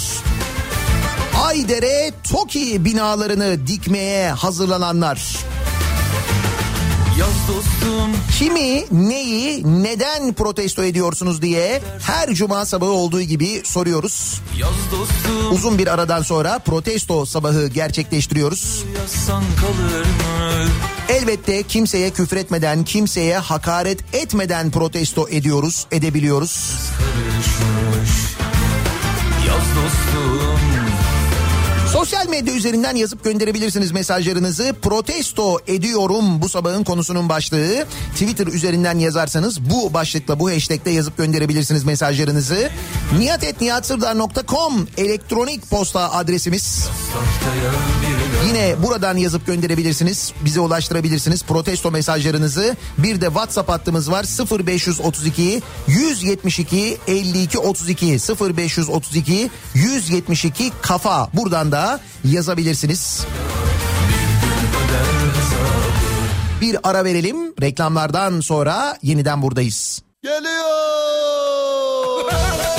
Aydere TOKİ binalarını dikmeye hazırlananlar Kimi, neyi, neden protesto ediyorsunuz diye her cuma sabahı olduğu gibi soruyoruz. Uzun bir aradan sonra protesto sabahı gerçekleştiriyoruz. Elbette kimseye küfretmeden, kimseye hakaret etmeden protesto ediyoruz, edebiliyoruz. Karışmış Sosyal medya üzerinden yazıp gönderebilirsiniz mesajlarınızı. Protesto ediyorum bu sabahın konusunun başlığı. Twitter üzerinden yazarsanız bu başlıkla bu hashtagle yazıp gönderebilirsiniz mesajlarınızı. niyatetniyatsırdar.com elektronik posta adresimiz. Bir Yine buradan yazıp gönderebilirsiniz. Bize ulaştırabilirsiniz protesto mesajlarınızı. Bir de WhatsApp hattımız var 0532 172 52 32 0532 172 kafa. Buradan da yazabilirsiniz. Bir ara verelim. Reklamlardan sonra yeniden buradayız. Geliyor.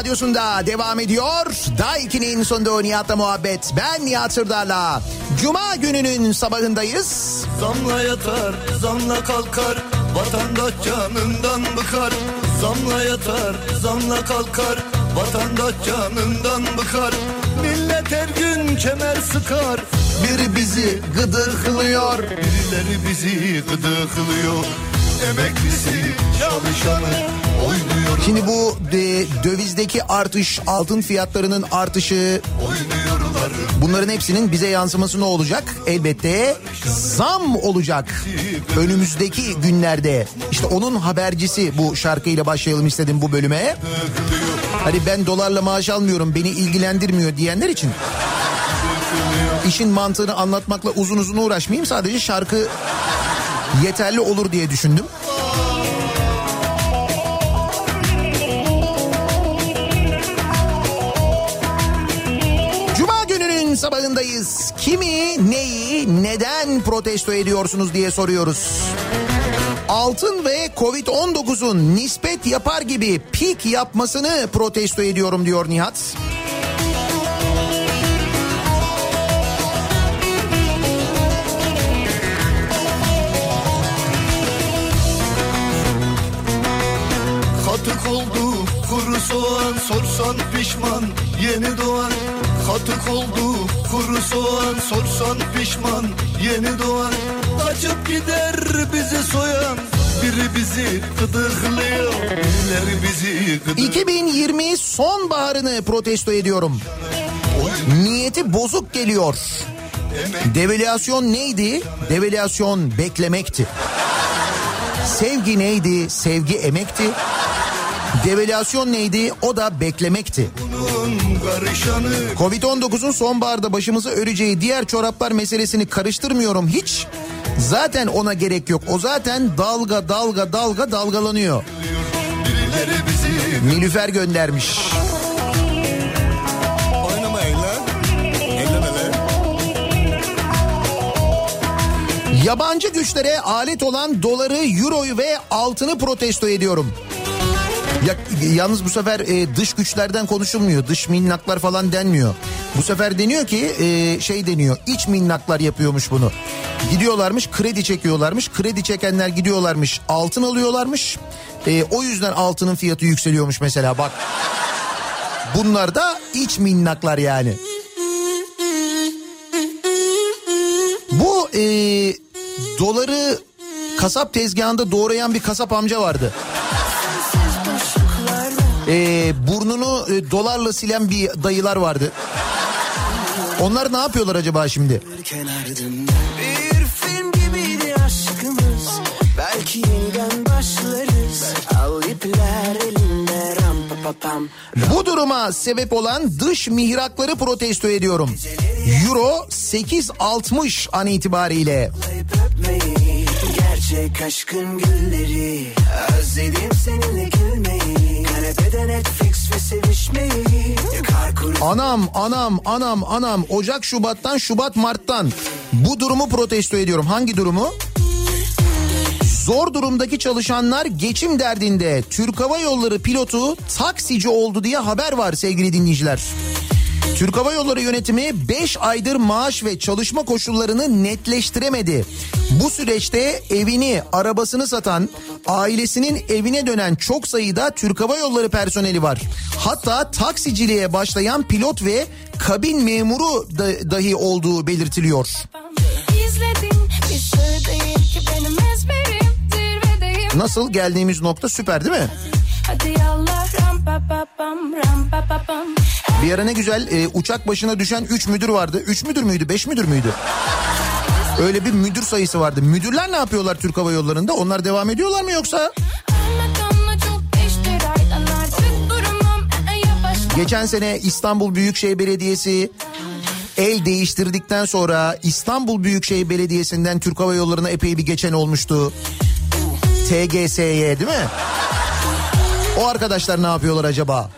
radyosunda devam ediyor. Daiki'nin sonunda Nihat'la muhabbet. Ben Nihat Sırdar'la. Cuma gününün sabahındayız. Zamla yatar, zamla kalkar. Vatandaş canından bıkar. Zamla yatar, zamla kalkar. Vatandaş canından bıkar. Millet her gün kemer sıkar. Biri bizi gıdıklıyor. Birileri bizi gıdıklıyor. Emeklisi, çalışanı oynuyor. Şimdi bu de, dövizdeki artış, altın fiyatlarının artışı bunların hepsinin bize yansıması ne olacak? Elbette zam olacak. Önümüzdeki günlerde. İşte onun habercisi bu şarkıyla başlayalım istedim bu bölüme. Hani ben dolarla maaş almıyorum beni ilgilendirmiyor diyenler için. İşin mantığını anlatmakla uzun uzun uğraşmayayım sadece şarkı yeterli olur diye düşündüm. Cuma gününün sabahındayız. Kimi, neyi, neden protesto ediyorsunuz diye soruyoruz. Altın ve Covid-19'un nispet yapar gibi pik yapmasını protesto ediyorum diyor Nihat. Katık soğan sorsan pişman yeni doğan Katık oldu kuru soğan sorsan pişman yeni doğan Kaçıp gider bizi soyan biri bizi gıdıklıyor birileri bizi gıdıklıyor 2020 sonbaharını protesto ediyorum. Niyeti bozuk geliyor. Devalüasyon neydi? Devalüasyon beklemekti. Sevgi neydi? Sevgi emekti. Devalüasyon neydi? O da beklemekti. karışanı Covid-19'un sonbaharda başımızı öreceği diğer çoraplar meselesini karıştırmıyorum hiç. Zaten ona gerek yok. O zaten dalga dalga dalga dalgalanıyor. Nilüfer göndermiş. Yabancı güçlere alet olan doları, euroyu ve altını protesto ediyorum. Ya, yalnız bu sefer e, dış güçlerden konuşulmuyor. Dış minnaklar falan denmiyor. Bu sefer deniyor ki e, şey deniyor. iç minnaklar yapıyormuş bunu. Gidiyorlarmış kredi çekiyorlarmış. Kredi çekenler gidiyorlarmış altın alıyorlarmış. E, o yüzden altının fiyatı yükseliyormuş mesela bak. Bunlar da iç minnaklar yani. Bu e, doları kasap tezgahında doğrayan bir kasap amca vardı. E, burnunu e, dolarla silen bir dayılar vardı. Onlar ne yapıyorlar acaba şimdi? Bir film gibiydi aşkımız Belki yeniden başlarız Al ipler elimde ram pa pa pam Bu duruma sebep olan dış mihrakları protesto ediyorum. Euro 8.60 an itibariyle. Gerçek aşkın gülleri Özledim seninle gülmeyi Anam anam anam anam Ocak Şubat'tan Şubat Mart'tan bu durumu protesto ediyorum. Hangi durumu? Zor durumdaki çalışanlar geçim derdinde Türk Hava Yolları pilotu taksici oldu diye haber var sevgili dinleyiciler. Türk Hava Yolları yönetimi 5 aydır maaş ve çalışma koşullarını netleştiremedi. Bu süreçte evini, arabasını satan, ailesinin evine dönen çok sayıda Türk Hava Yolları personeli var. Hatta taksiciliğe başlayan pilot ve kabin memuru da- dahi olduğu belirtiliyor. İzledim zirvedeyim. Nasıl geldiğimiz nokta süper değil mi? Hadi yallah ram pa pa pam ram pa pa pam. Bir ara ne güzel e, uçak başına düşen 3 müdür vardı. 3 müdür müydü 5 müdür müydü? Öyle bir müdür sayısı vardı. Müdürler ne yapıyorlar Türk Hava Yolları'nda? Onlar devam ediyorlar mı yoksa? Geçen sene İstanbul Büyükşehir Belediyesi el değiştirdikten sonra İstanbul Büyükşehir Belediyesi'nden Türk Hava Yolları'na epey bir geçen olmuştu. TGS'ye değil mi? O arkadaşlar ne yapıyorlar acaba?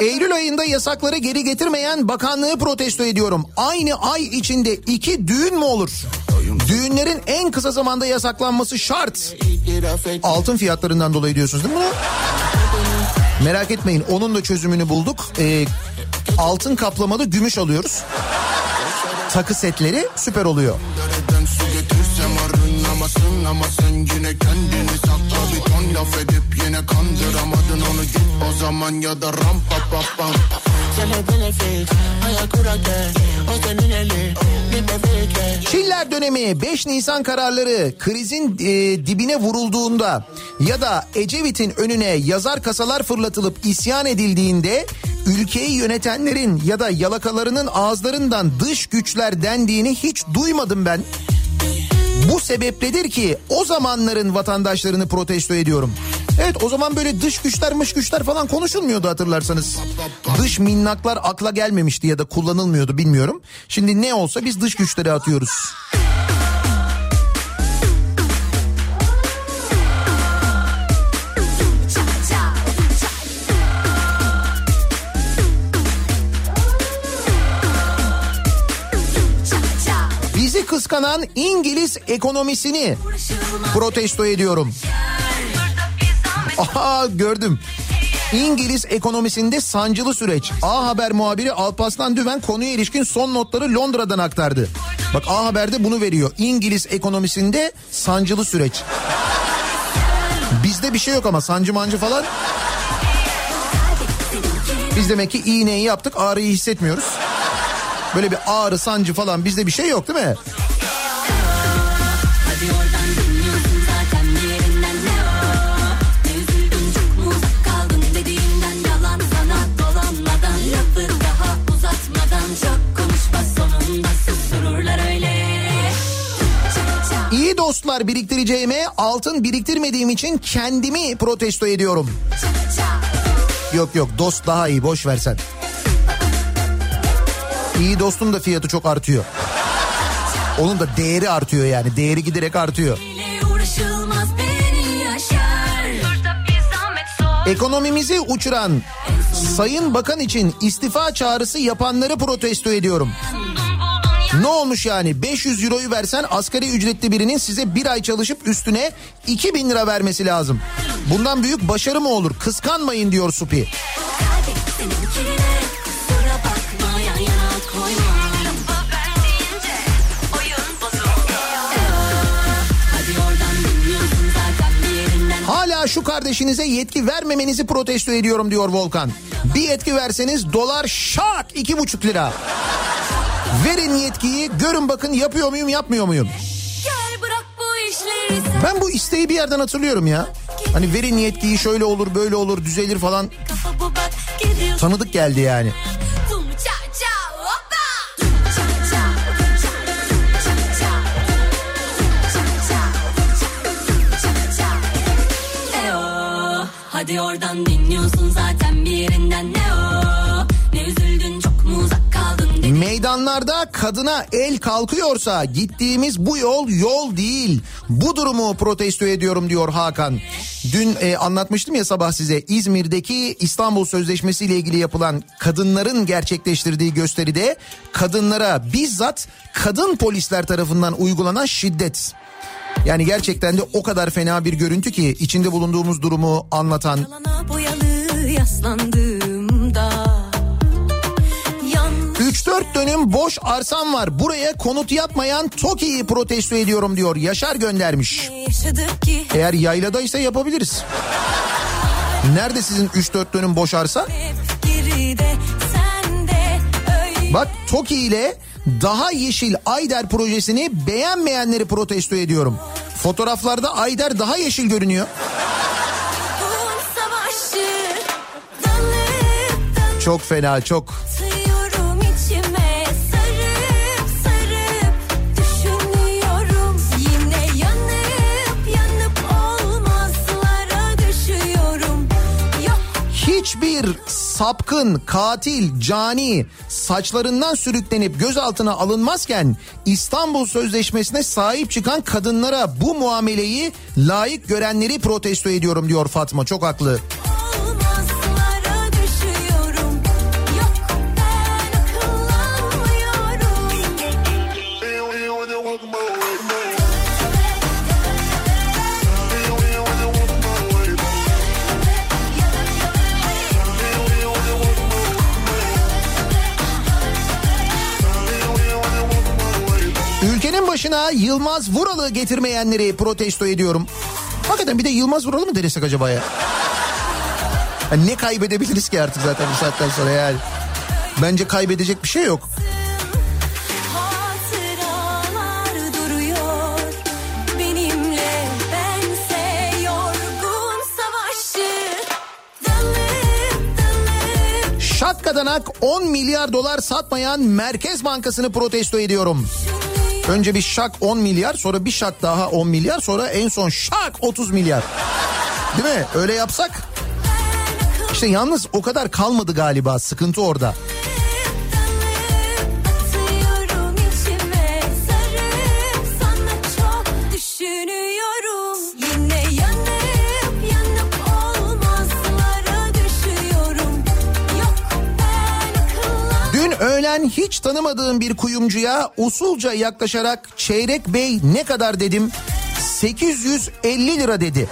Eylül ayında yasakları geri getirmeyen bakanlığı protesto ediyorum. Aynı ay içinde iki düğün mü olur? Düğünlerin en kısa zamanda yasaklanması şart. Altın fiyatlarından dolayı diyorsunuz değil mi bunu? Merak etmeyin onun da çözümünü bulduk. Ee, altın kaplamalı gümüş alıyoruz. Takı setleri süper oluyor. Arınamasın ama sen yine kendini sakla bir ton laf edip yine kandıramadın onu git o zaman ya da ram pa pa pam. Çiller dönemi 5 Nisan kararları krizin e, dibine vurulduğunda ya da Ecevit'in önüne yazar kasalar fırlatılıp isyan edildiğinde ülkeyi yönetenlerin ya da yalakalarının ağızlarından dış güçler dendiğini hiç duymadım ben. Bu sebepledir ki o zamanların vatandaşlarını protesto ediyorum. Evet o zaman böyle dış güçler mış güçler falan konuşulmuyordu hatırlarsanız. Dış minnaklar akla gelmemişti ya da kullanılmıyordu bilmiyorum. Şimdi ne olsa biz dış güçleri atıyoruz. Kıskanan İngiliz ekonomisini protesto ediyorum. Aha gördüm. İngiliz ekonomisinde sancılı süreç. A Haber muhabiri Alpaslan Düven konuya ilişkin son notları Londra'dan aktardı. Bak A Haber'de bunu veriyor. İngiliz ekonomisinde sancılı süreç. Bizde bir şey yok ama sancı mancı falan. Biz demek ki iğneyi yaptık ağrıyı hissetmiyoruz. Böyle bir ağrı sancı falan bizde bir şey yok değil mi? İyi dostlar biriktireceğime altın biriktirmediğim için kendimi protesto ediyorum. Yok yok dost daha iyi boş versen. İyi dostun da fiyatı çok artıyor. Onun da değeri artıyor yani değeri giderek artıyor. Ekonomimizi uçuran Sayın Bakan için istifa çağrısı yapanları protesto ediyorum. Ne olmuş yani 500 euroyu versen asgari ücretli birinin size bir ay çalışıp üstüne 2000 lira vermesi lazım. Bundan büyük başarı mı olur? Kıskanmayın diyor Supi. Hala şu kardeşinize yetki vermemenizi protesto ediyorum diyor Volkan. Bir yetki verseniz dolar şak iki buçuk lira. Verin yetkiyi görün bakın yapıyor muyum yapmıyor muyum? Ben bu isteği bir yerden hatırlıyorum ya. Hani verin yetkiyi şöyle olur böyle olur düzelir falan. Tanıdık geldi yani. Hadi oradan dinliyorsun zaten bir yerinden ne o Meydanlarda kadına el kalkıyorsa gittiğimiz bu yol yol değil. Bu durumu protesto ediyorum diyor Hakan. Dün e, anlatmıştım ya sabah size İzmir'deki İstanbul Sözleşmesi ile ilgili yapılan kadınların gerçekleştirdiği gösteride kadınlara bizzat kadın polisler tarafından uygulanan şiddet. Yani gerçekten de o kadar fena bir görüntü ki içinde bulunduğumuz durumu anlatan Yalana boyalı yaslandığımda 3-4 dönüm boş arsam var. Buraya konut yapmayan TOKİ'yi protesto ediyorum diyor. Yaşar göndermiş. Eğer yayladaysa yapabiliriz. Nerede sizin 3-4 dönüm boş arsa? Bak TOKİ ile daha yeşil Ayder projesini beğenmeyenleri protesto ediyorum. Fotoğraflarda Ayder daha yeşil görünüyor. Çok fena çok. Hiçbir sapkın, katil, cani saçlarından sürüklenip gözaltına alınmazken İstanbul Sözleşmesi'ne sahip çıkan kadınlara bu muameleyi layık görenleri protesto ediyorum diyor Fatma. Çok haklı. Başına Yılmaz Vural'ı getirmeyenleri protesto ediyorum. Hakikaten bir de Yılmaz Vural'ı mı denesek acaba ya? Ya ne kaybedebiliriz ki artık zaten bu saatten sonra yani. Bence kaybedecek bir şey yok. Şakkadanak 10 milyar dolar satmayan Merkez Bankası'nı protesto ediyorum. Önce bir şak 10 milyar sonra bir şak daha 10 milyar sonra en son şak 30 milyar. Değil mi? Öyle yapsak. İşte yalnız o kadar kalmadı galiba sıkıntı orada. Ben hiç tanımadığım bir kuyumcuya usulca yaklaşarak çeyrek bey ne kadar dedim. 850 lira dedi.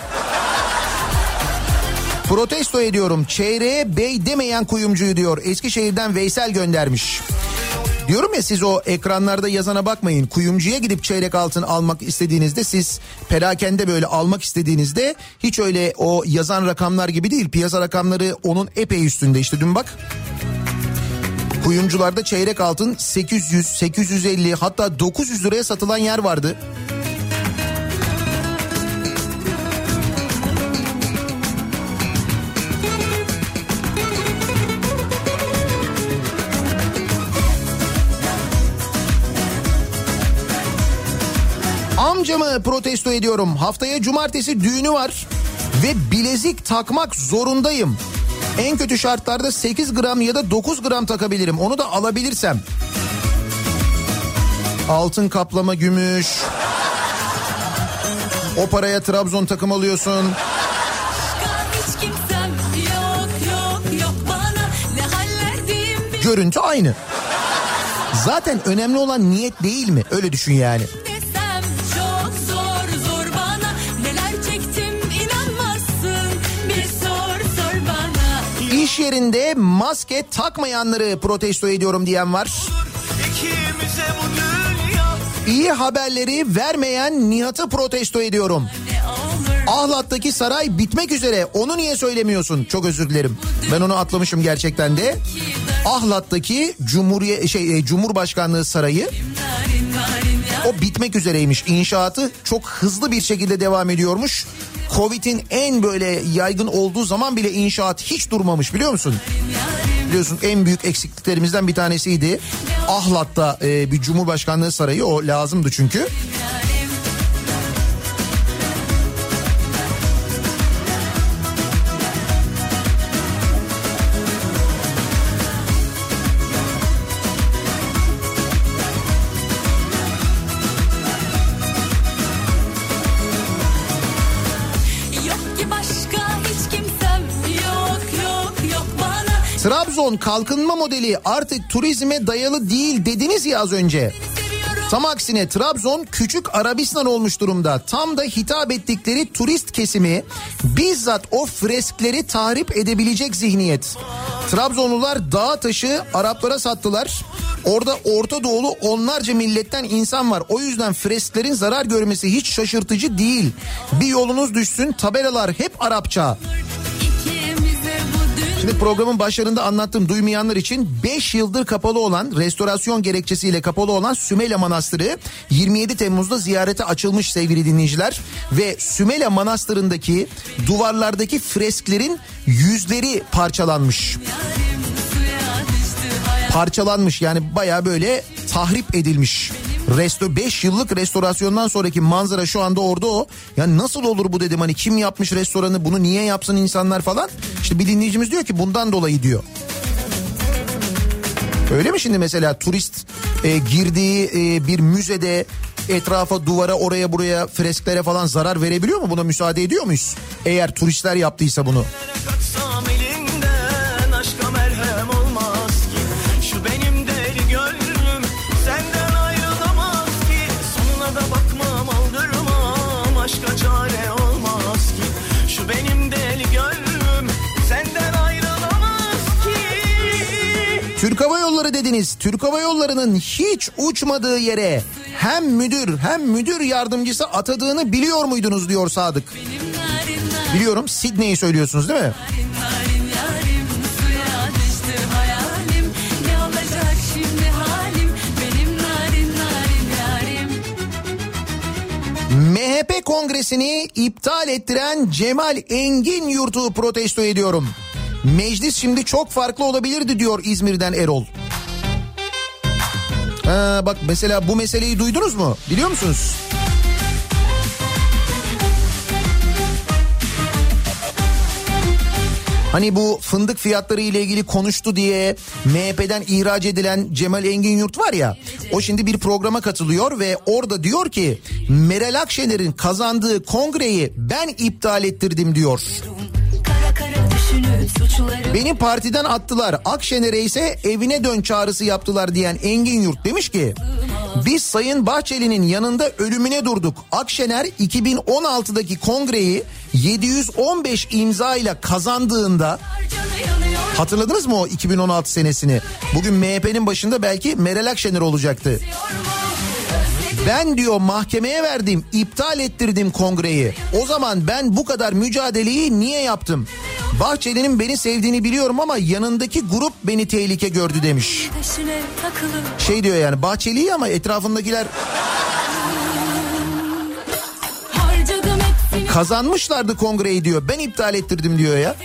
Protesto ediyorum. Çeyreğe bey demeyen kuyumcuyu diyor. Eskişehir'den Veysel göndermiş. Diyorum ya siz o ekranlarda yazana bakmayın. Kuyumcuya gidip çeyrek altın almak istediğinizde siz perakende böyle almak istediğinizde hiç öyle o yazan rakamlar gibi değil. Piyasa rakamları onun epey üstünde. İşte dün bak kuyumcularda çeyrek altın 800, 850 hatta 900 liraya satılan yer vardı. Amcamı protesto ediyorum. Haftaya cumartesi düğünü var ve bilezik takmak zorundayım. En kötü şartlarda 8 gram ya da 9 gram takabilirim. Onu da alabilirsem. Altın kaplama gümüş. O paraya Trabzon takım alıyorsun. Yok ne Görüntü aynı. Zaten önemli olan niyet değil mi? Öyle düşün yani. desem Yerinde maske takmayanları protesto ediyorum diyen var. İyi haberleri vermeyen Nihat'ı protesto ediyorum. Ahlat'taki saray bitmek üzere. Onu niye söylemiyorsun? Çok özür dilerim. Ben onu atlamışım gerçekten de. Ahlat'taki Cumhuriyet şey e, Cumhurbaşkanlığı sarayı o bitmek üzereymiş. İnşaatı çok hızlı bir şekilde devam ediyormuş. Covid'in en böyle yaygın olduğu zaman bile inşaat hiç durmamış biliyor musun? Biliyorsun en büyük eksikliklerimizden bir tanesiydi. Ahlat'ta e, bir Cumhurbaşkanlığı sarayı o lazımdı çünkü. Trabzon kalkınma modeli artık turizme dayalı değil dediniz ya az önce. Tam aksine Trabzon küçük Arabistan olmuş durumda. Tam da hitap ettikleri turist kesimi bizzat o freskleri tahrip edebilecek zihniyet. Trabzonlular dağ taşı Araplara sattılar. Orada Orta Doğulu onlarca milletten insan var. O yüzden fresklerin zarar görmesi hiç şaşırtıcı değil. Bir yolunuz düşsün tabelalar hep Arapça. Şimdi programın başlarında anlattığım duymayanlar için 5 yıldır kapalı olan restorasyon gerekçesiyle kapalı olan Sümele Manastırı 27 Temmuz'da ziyarete açılmış sevgili dinleyiciler ve Sümele Manastırı'ndaki duvarlardaki fresklerin yüzleri parçalanmış. Parçalanmış yani baya böyle tahrip edilmiş. Resto 5 yıllık restorasyondan sonraki manzara şu anda orada o. Yani nasıl olur bu dedim hani kim yapmış restoranı bunu niye yapsın insanlar falan. İşte bir dinleyicimiz diyor ki bundan dolayı diyor. Öyle mi şimdi mesela turist e, girdiği e, bir müzede etrafa duvara oraya buraya fresklere falan zarar verebiliyor mu? Buna müsaade ediyor muyuz? Eğer turistler yaptıysa bunu. Türk Hava Yolları dediniz. Türk Hava Yolları'nın hiç uçmadığı yere hem müdür hem müdür yardımcısı atadığını biliyor muydunuz diyor Sadık. Biliyorum Sidney'i söylüyorsunuz değil mi? MHP kongresini iptal ettiren Cemal Engin Yurt'u protesto ediyorum. Meclis şimdi çok farklı olabilirdi diyor İzmir'den Erol. Ha, bak mesela bu meseleyi duydunuz mu? Biliyor musunuz? Hani bu fındık fiyatları ile ilgili konuştu diye MHP'den ihraç edilen Cemal Engin Yurt var ya o şimdi bir programa katılıyor ve orada diyor ki Meral Akşener'in kazandığı kongreyi ben iptal ettirdim diyor. Beni partiden attılar. Akşener'e ise evine dön çağrısı yaptılar diyen Engin Yurt demiş ki biz Sayın Bahçeli'nin yanında ölümüne durduk. Akşener 2016'daki kongreyi 715 imza ile kazandığında hatırladınız mı o 2016 senesini? Bugün MHP'nin başında belki Meral Akşener olacaktı. Ben diyor mahkemeye verdim, iptal ettirdim kongreyi. O zaman ben bu kadar mücadeleyi niye yaptım? Bahçeli'nin beni sevdiğini biliyorum ama yanındaki grup beni tehlike gördü demiş. Şey diyor yani Bahçeli'yi ama etrafındakiler kazanmışlardı kongreyi diyor. Ben iptal ettirdim diyor ya.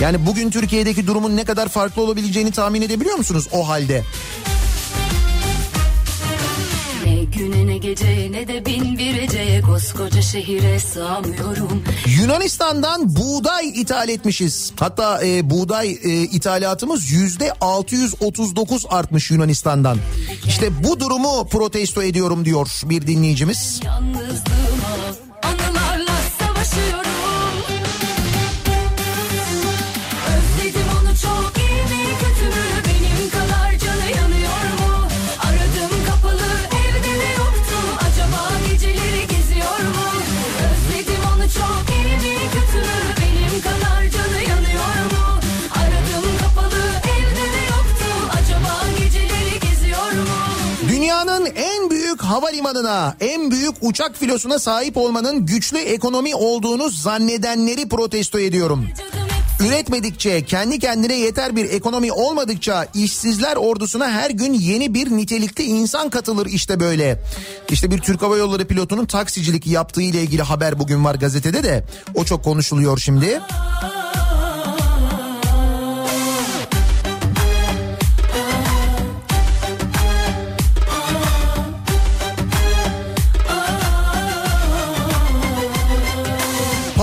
Yani bugün Türkiye'deki durumun ne kadar farklı olabileceğini tahmin edebiliyor musunuz o halde? De bin koskoca şehire sığamıyorum. Yunanistan'dan buğday ithal etmişiz. Hatta e, buğday e, ithalatımız yüzde 639 artmış Yunanistan'dan. İşte bu durumu protesto ediyorum diyor bir dinleyicimiz. Yalnızlığıma havalimanına, en büyük uçak filosuna sahip olmanın güçlü ekonomi olduğunu zannedenleri protesto ediyorum. Üretmedikçe, kendi kendine yeter bir ekonomi olmadıkça işsizler ordusuna her gün yeni bir nitelikli insan katılır işte böyle. İşte bir Türk Hava Yolları pilotunun taksicilik yaptığı ile ilgili haber bugün var gazetede de o çok konuşuluyor şimdi.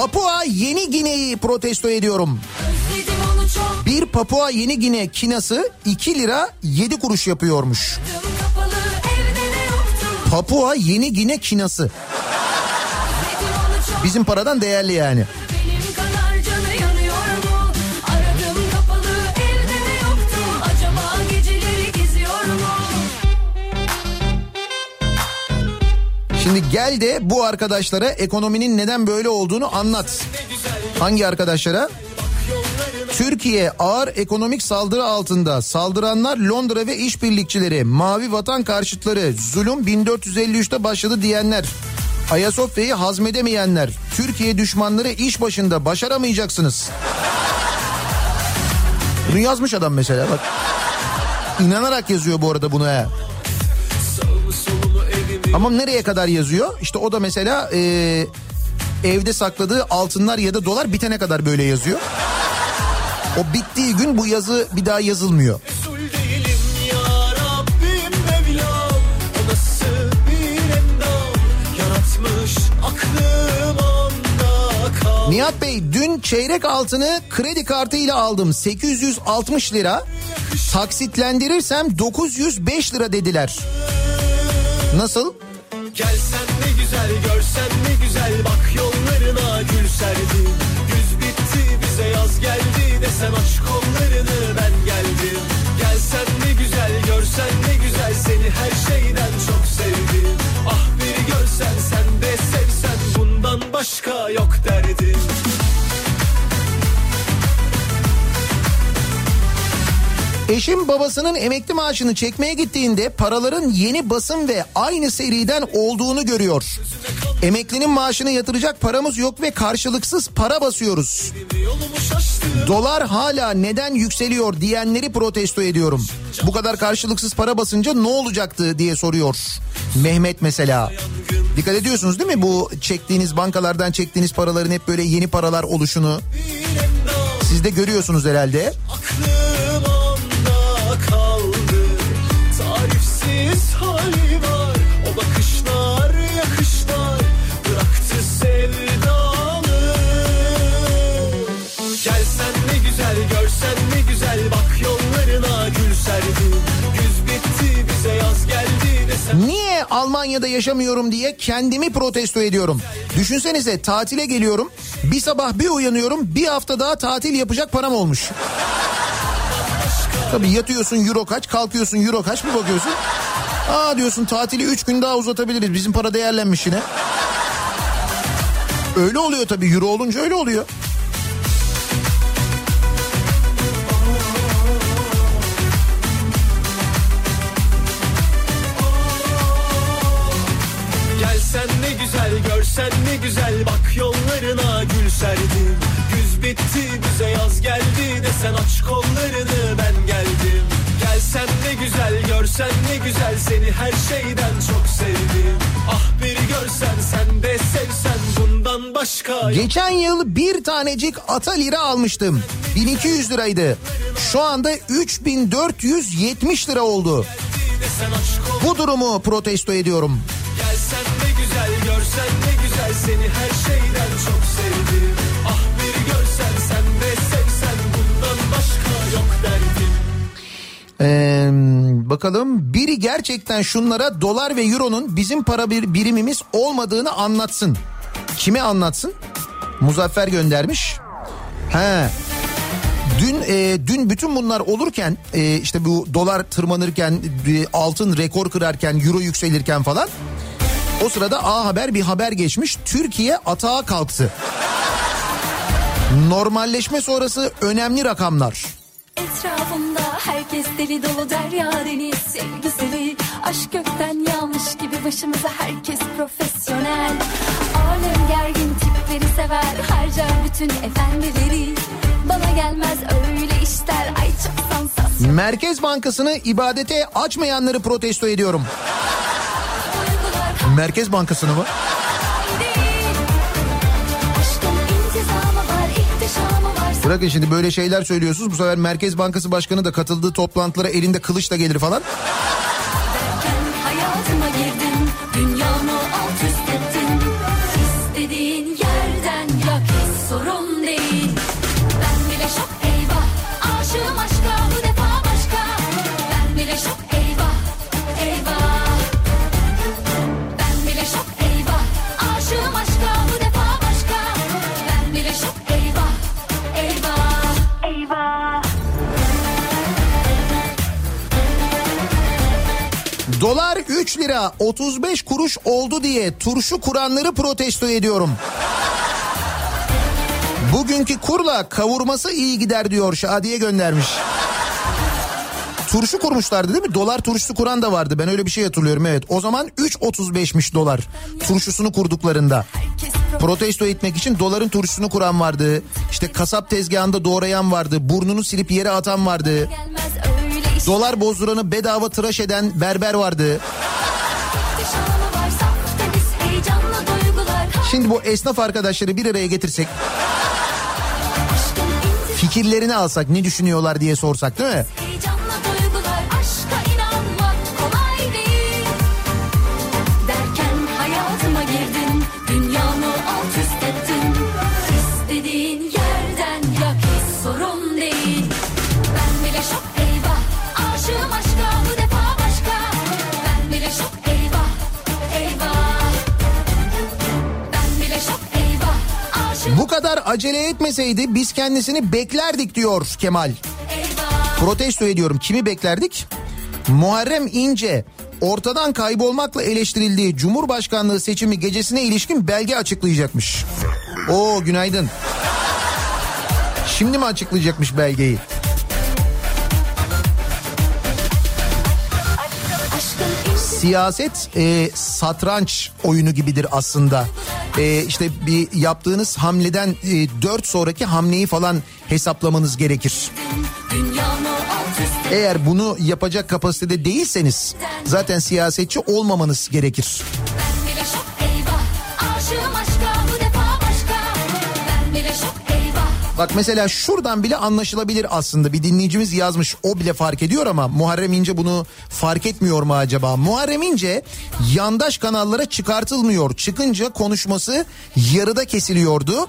Papua Yeni Gine'yi protesto ediyorum. Bir Papua Yeni Gine kinası 2 lira 7 kuruş yapıyormuş. kapalı. Papua Yeni Gine kinası. Bizim paradan değerli yani. Şimdi gel de bu arkadaşlara ekonominin neden böyle olduğunu anlat. Hangi arkadaşlara? Türkiye ağır ekonomik saldırı altında. Saldıranlar Londra ve işbirlikçileri, mavi vatan karşıtları, zulüm 1453'te başladı diyenler. Ayasofya'yı hazmedemeyenler, Türkiye düşmanları iş başında başaramayacaksınız. Bunu yazmış adam mesela bak. İnanarak yazıyor bu arada bunu he. Ama nereye kadar yazıyor? İşte o da mesela e, evde sakladığı altınlar ya da dolar bitene kadar böyle yazıyor. O bittiği gün bu yazı bir daha yazılmıyor. Nihat Bey dün çeyrek altını kredi kartı ile aldım 860 lira. Taksitlendirirsem 905 lira dediler. Nasıl? Gelsen ne güzel görsen ne güzel. Bak yollarına gül serdim Güz bitti bize yaz geldi. Desem aç kollarını ben geldim. Gelsen ne güzel görsen ne güzel. Seni her şeyden çok sevdim. Ah bir görsen sen de sevsen. Bundan başka yok derdim Eşim babasının emekli maaşını çekmeye gittiğinde paraların yeni basım ve aynı seriden olduğunu görüyor. Emeklinin maaşını yatıracak paramız yok ve karşılıksız para basıyoruz. Dolar hala neden yükseliyor diyenleri protesto ediyorum. Bu kadar karşılıksız para basınca ne olacaktı diye soruyor. Mehmet mesela. Dikkat ediyorsunuz değil mi bu çektiğiniz bankalardan çektiğiniz paraların hep böyle yeni paralar oluşunu? Siz de görüyorsunuz herhalde. Aklım Tarifsiz hali var O bakışlar yakışlar Bıraktı sevdalı Gelsen ne güzel görsen ne güzel Bak yollarına gül serdim Güz bitti bize yaz geldi desem Niye Almanya'da yaşamıyorum diye kendimi protesto ediyorum. Düşünsenize tatile geliyorum. Bir sabah bir uyanıyorum. Bir hafta daha tatil yapacak param olmuş. Tabii yatıyorsun euro kaç, kalkıyorsun euro kaç bir bakıyorsun. Aa diyorsun tatili 3 gün daha uzatabiliriz. Bizim para değerlenmiş yine. Öyle oluyor tabii euro olunca öyle oluyor. Gelsen ne güzel görsen ne güzel bak yollarına gül serdim Güz bitti bize yaz geldi desen aç kollarını ben geldim Gelsen ne güzel görsen ne güzel seni her şeyden çok sevdim Ah bir görsen sen de sevsen bundan başka Geçen yıl bir tanecik ata lira almıştım. 1200 liraydı. Şu anda 3470 lira oldu. Bu durumu protesto ediyorum. Gelsen ne güzel görsen ne Ee, bakalım biri gerçekten şunlara dolar ve euronun bizim para bir birimimiz olmadığını anlatsın. Kime anlatsın? Muzaffer göndermiş. He. Dün e, dün bütün bunlar olurken e, işte bu dolar tırmanırken e, altın rekor kırarken euro yükselirken falan o sırada A Haber bir haber geçmiş. Türkiye atağa kalktı. Normalleşme sonrası önemli rakamlar. Etrafımda herkes deli dolu derya deniz sevgiseli Aşk gökten yağmış gibi başımıza herkes profesyonel Alem gergin tipleri sever harcar bütün efendileri Bana gelmez öyle işler ay çok sansasyon Merkez Bankası'nı ibadete açmayanları protesto ediyorum. Merkez Bankası'nı mı? Bırakın şimdi böyle şeyler söylüyorsunuz. Bu sefer Merkez Bankası Başkanı da katıldığı toplantılara elinde kılıçla gelir falan. Dolar 3 lira 35 kuruş oldu diye turşu kuranları protesto ediyorum. Bugünkü kurla kavurması iyi gider diyor Şadiye göndermiş. Turşu kurmuşlardı değil mi? Dolar turşusu kuran da vardı. Ben öyle bir şey hatırlıyorum evet. O zaman 3.35'miş dolar turşusunu kurduklarında. Protesto etmek için doların turşusunu kuran vardı. İşte kasap tezgahında doğrayan vardı. Burnunu silip yere atan vardı. gelmez Dolar bozduranı bedava tıraş eden berber vardı. Şimdi bu esnaf arkadaşları bir araya getirsek fikirlerini alsak ne düşünüyorlar diye sorsak değil mi? Kadar acele etmeseydi biz kendisini beklerdik diyor Kemal. Protesto ediyorum. Kimi beklerdik? Muharrem İnce ortadan kaybolmakla eleştirildiği Cumhurbaşkanlığı seçimi gecesine ilişkin belge açıklayacakmış. Oo günaydın. Şimdi mi açıklayacakmış belgeyi? Siyaset e, satranç oyunu gibidir aslında. E, işte bir yaptığınız hamleden e, dört sonraki hamleyi falan hesaplamanız gerekir. Eğer bunu yapacak kapasitede değilseniz zaten siyasetçi olmamanız gerekir. Bak mesela şuradan bile anlaşılabilir aslında. Bir dinleyicimiz yazmış o bile fark ediyor ama Muharrem İnce bunu fark etmiyor mu acaba? Muharrem İnce yandaş kanallara çıkartılmıyor. Çıkınca konuşması yarıda kesiliyordu.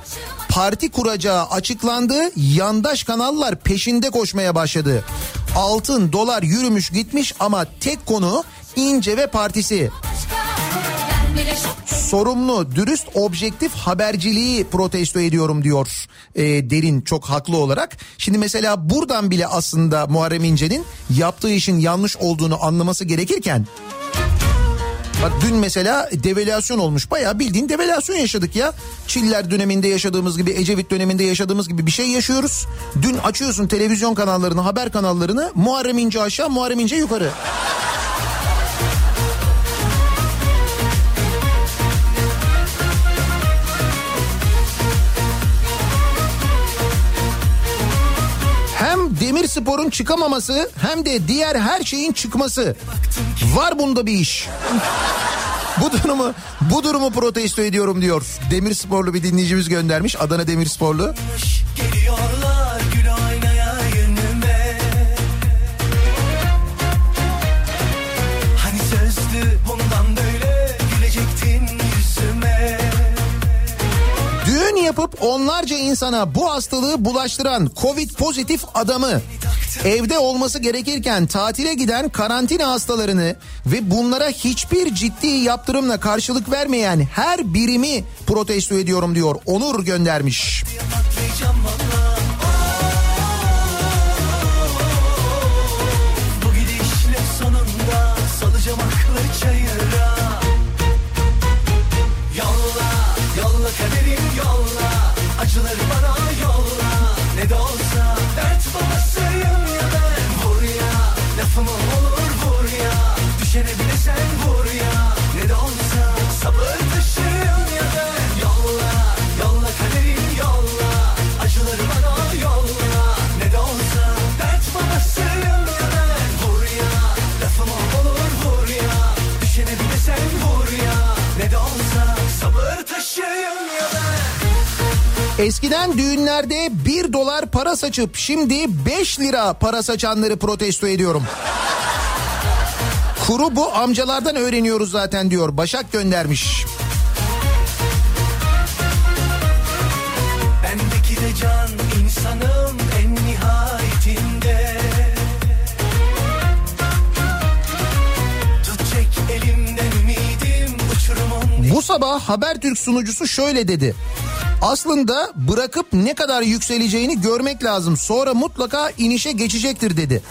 Parti kuracağı açıklandı. Yandaş kanallar peşinde koşmaya başladı. Altın, dolar yürümüş gitmiş ama tek konu İnce ve partisi. Sorumlu, dürüst, objektif haberciliği protesto ediyorum diyor e, Derin çok haklı olarak. Şimdi mesela buradan bile aslında Muharrem İnce'nin yaptığı işin yanlış olduğunu anlaması gerekirken... Bak dün mesela devalüasyon olmuş. Bayağı bildiğin devalüasyon yaşadık ya. Çiller döneminde yaşadığımız gibi, Ecevit döneminde yaşadığımız gibi bir şey yaşıyoruz. Dün açıyorsun televizyon kanallarını, haber kanallarını. Muharrem İnce aşağı, Muharrem İnce yukarı. Hem Demirspor'un çıkamaması hem de diğer her şeyin çıkması. Var bunda bir iş. bu durumu bu durumu protesto ediyorum diyor. Demirsporlu bir dinleyicimiz göndermiş. Adana Demirsporlu. Geliyorlar Yapıp onlarca insana bu hastalığı bulaştıran Covid pozitif adamı evde olması gerekirken tatile giden karantina hastalarını ve bunlara hiçbir ciddi yaptırımla karşılık vermeyen her birimi protesto ediyorum diyor. Onur göndermiş. Patlayacağım Eskiden düğünlerde 1 dolar para saçıp şimdi 5 lira para saçanları protesto ediyorum. Kuru bu amcalardan öğreniyoruz zaten diyor. Başak göndermiş. Bendeki de can insanım en nihayetinde Bu sabah Habertürk sunucusu şöyle dedi. Aslında bırakıp ne kadar yükseleceğini görmek lazım. Sonra mutlaka inişe geçecektir dedi.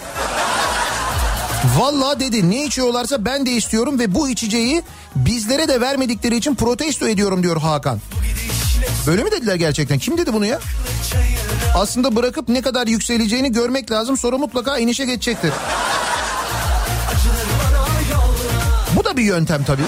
Vallahi dedi ne içiyorlarsa ben de istiyorum ve bu içeceği bizlere de vermedikleri için protesto ediyorum diyor Hakan. Böyle mi dediler gerçekten? Kim dedi bunu ya? Aslında bırakıp ne kadar yükseleceğini görmek lazım sonra mutlaka inişe geçecektir. Bu da bir yöntem tabii.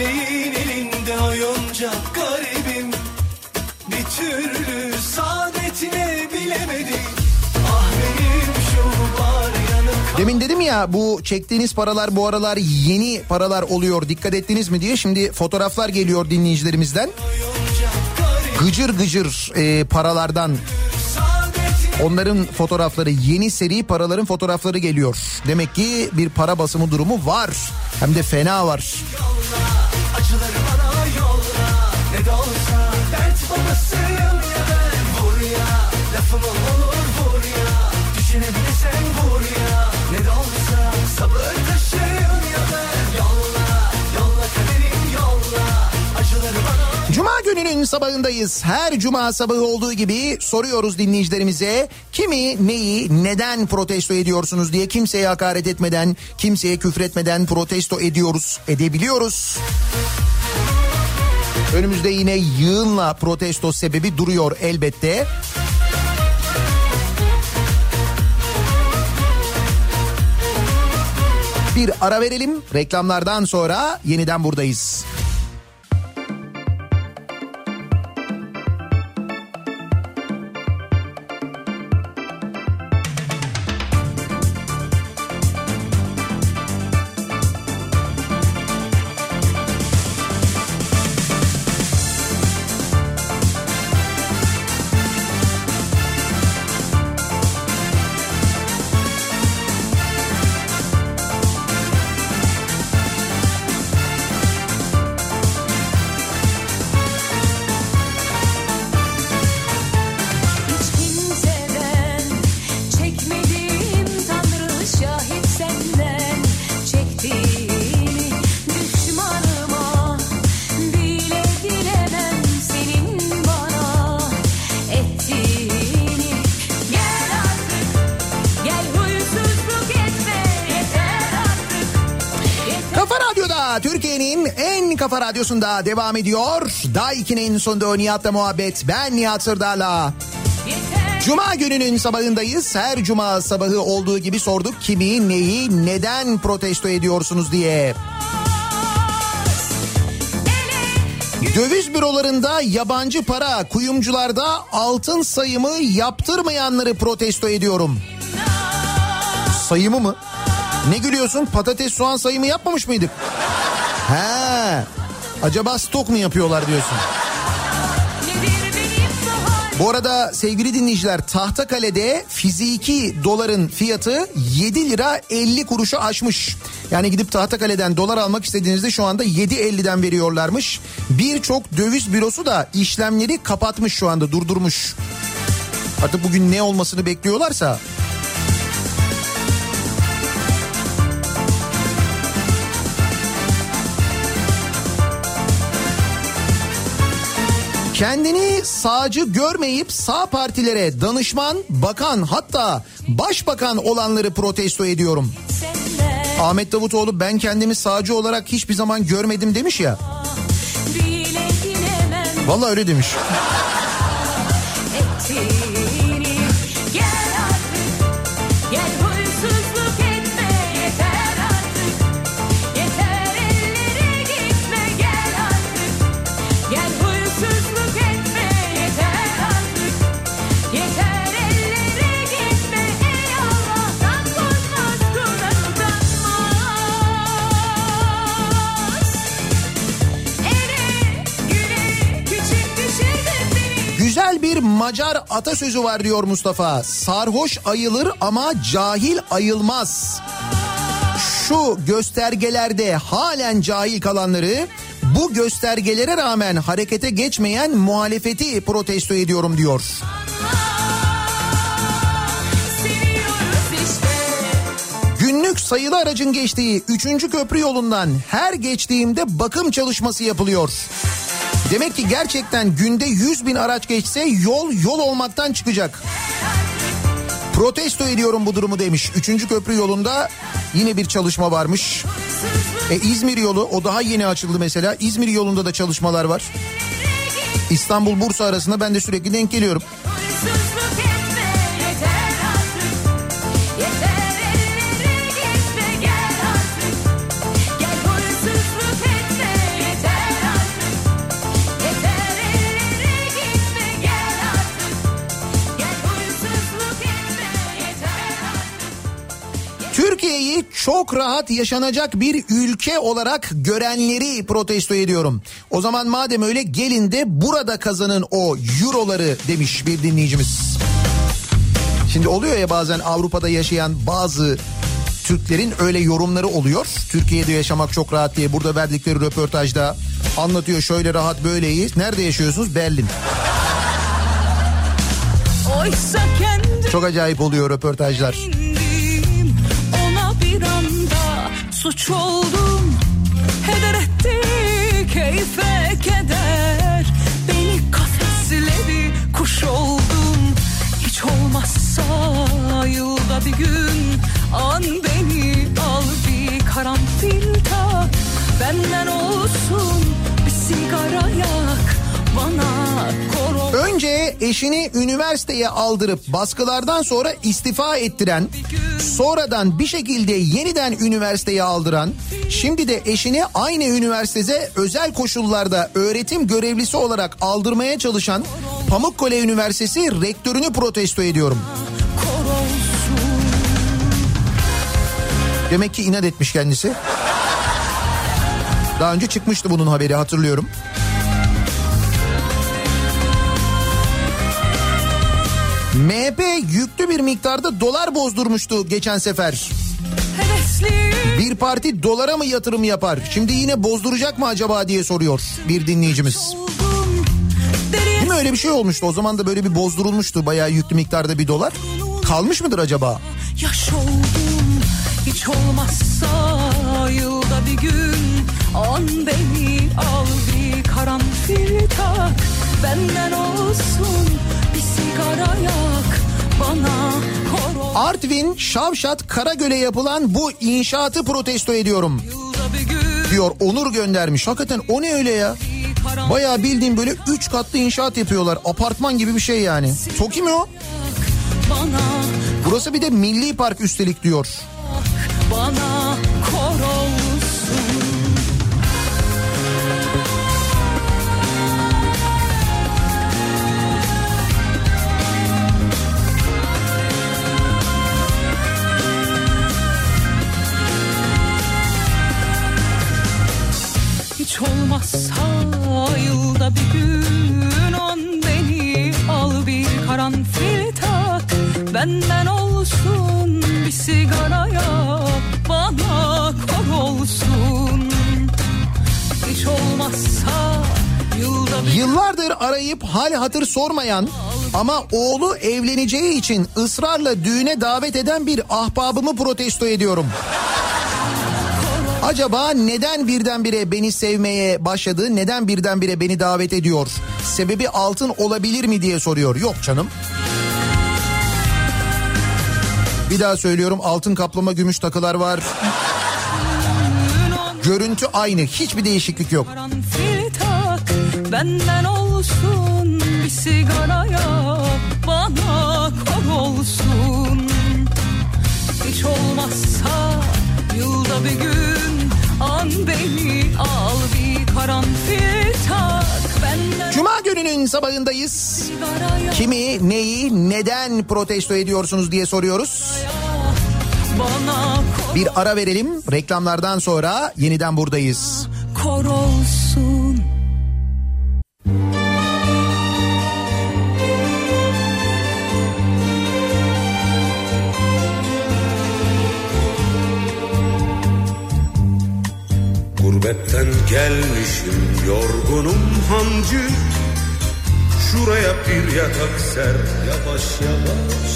Feleğin elinde oyuncak garibim. Bir türlü saadetine bilemedi Ah benim şu var yanık Demin dedim ya bu çektiğiniz paralar bu aralar yeni paralar oluyor dikkat ettiniz mi diye. Şimdi fotoğraflar geliyor dinleyicilerimizden. Gıcır gıcır e, paralardan. Onların fotoğrafları yeni seri paraların fotoğrafları geliyor. Demek ki bir para basımı durumu var. Hem de fena var. acıları Gününün sabahındayız. Her cuma sabahı olduğu gibi soruyoruz dinleyicilerimize kimi, neyi, neden protesto ediyorsunuz diye kimseye hakaret etmeden, kimseye küfretmeden protesto ediyoruz, edebiliyoruz. Önümüzde yine yığınla protesto sebebi duruyor elbette. Bir ara verelim. Reklamlardan sonra yeniden buradayız. Radyosunda devam ediyor. Daiki'nin sonunda Nihat'la muhabbet. Ben Nihat Sırdar'la. Cuma gününün sabahındayız. Her cuma sabahı olduğu gibi sorduk kimi, neyi, neden protesto ediyorsunuz diye. Döviz bürolarında yabancı para, kuyumcularda altın sayımı yaptırmayanları protesto ediyorum. Sayımı mı? Ne gülüyorsun? Patates soğan sayımı yapmamış mıydık? He. Acaba stok mu yapıyorlar diyorsun? Bu arada sevgili dinleyiciler Tahtakale'de fiziki doların fiyatı 7 lira 50 kuruşu aşmış. Yani gidip Tahtakale'den dolar almak istediğinizde şu anda 7.50'den veriyorlarmış. Birçok döviz bürosu da işlemleri kapatmış şu anda durdurmuş. Artık bugün ne olmasını bekliyorlarsa Kendini sağcı görmeyip sağ partilere danışman, bakan hatta başbakan olanları protesto ediyorum. Ahmet Davutoğlu ben kendimi sağcı olarak hiçbir zaman görmedim demiş ya. Vallahi öyle demiş. Güzel bir Macar atasözü var diyor Mustafa. Sarhoş ayılır ama cahil ayılmaz. Şu göstergelerde halen cahil kalanları bu göstergelere rağmen harekete geçmeyen muhalefeti protesto ediyorum diyor. Günlük sayılı aracın geçtiği 3. köprü yolundan her geçtiğimde bakım çalışması yapılıyor. Demek ki gerçekten günde 100 bin araç geçse yol yol olmaktan çıkacak. Protesto ediyorum bu durumu demiş. 3. köprü yolunda yine bir çalışma varmış. E İzmir yolu o daha yeni açıldı mesela. İzmir yolunda da çalışmalar var. İstanbul Bursa arasında ben de sürekli denk geliyorum. Çok rahat yaşanacak bir ülke olarak görenleri protesto ediyorum. O zaman madem öyle gelin de burada kazanın o euroları demiş bir dinleyicimiz. Şimdi oluyor ya bazen Avrupa'da yaşayan bazı Türklerin öyle yorumları oluyor. Türkiye'de yaşamak çok rahat diye burada verdikleri röportajda anlatıyor şöyle rahat böyle iyi. Nerede yaşıyorsunuz? Berlin. Çok acayip oluyor röportajlar. Suç oldum. Heder etti keyfe keder. Beni kafesleri kuş oldum. Hiç olmazsa yılda bir gün an beni al bir karanfil tak benden olsun bir sigara yak Önce eşini üniversiteye aldırıp baskılardan sonra istifa ettiren, sonradan bir şekilde yeniden üniversiteye aldıran, şimdi de eşini aynı üniversitede özel koşullarda öğretim görevlisi olarak aldırmaya çalışan Pamukkale Üniversitesi rektörünü protesto ediyorum. Demek ki inat etmiş kendisi. Daha önce çıkmıştı bunun haberi hatırlıyorum. MHP yüklü bir miktarda dolar bozdurmuştu geçen sefer. Bir parti dolara mı yatırım yapar? Şimdi yine bozduracak mı acaba diye soruyor bir dinleyicimiz. Değil mi öyle bir şey olmuştu? O zaman da böyle bir bozdurulmuştu bayağı yüklü miktarda bir dolar. Kalmış mıdır acaba? yaş oldum hiç olmazsa yılda bir gün an beni al bir karanfil tak benden olsun bir sigara yak bana Artvin Şavşat Karagöl'e yapılan bu inşaatı protesto ediyorum. diyor Onur göndermiş. Hakikaten o ne öyle ya? Bayağı bildiğim böyle 3 katlı inşaat yapıyorlar. Apartman gibi bir şey yani. TOKİ mi o? Burası bir de milli park üstelik diyor. bana olmazsa yılda bir gün on beni al bir karanfil tak Benden olsun bir sigaraya bana kor olsun Hiç olmazsa Yıllardır arayıp hal hatır sormayan ama oğlu evleneceği için ısrarla düğüne davet eden bir ahbabımı protesto ediyorum. Acaba neden birdenbire beni sevmeye başladı? Neden birdenbire beni davet ediyor? Sebebi altın olabilir mi diye soruyor. Yok canım. Bir daha söylüyorum altın kaplama gümüş takılar var. Görüntü aynı hiçbir değişiklik yok. tak Benden olsun bir sigaraya bana kor olsun Hiç olmazsa yılda bir gün Cuma gününün sabahındayız. Kimi, neyi, neden protesto ediyorsunuz diye soruyoruz. Bir ara verelim. Reklamlardan sonra yeniden buradayız. kor olsun Gurbetten gelmişim yorgunum hancı. Şuraya bir yatak ser yavaş yavaş.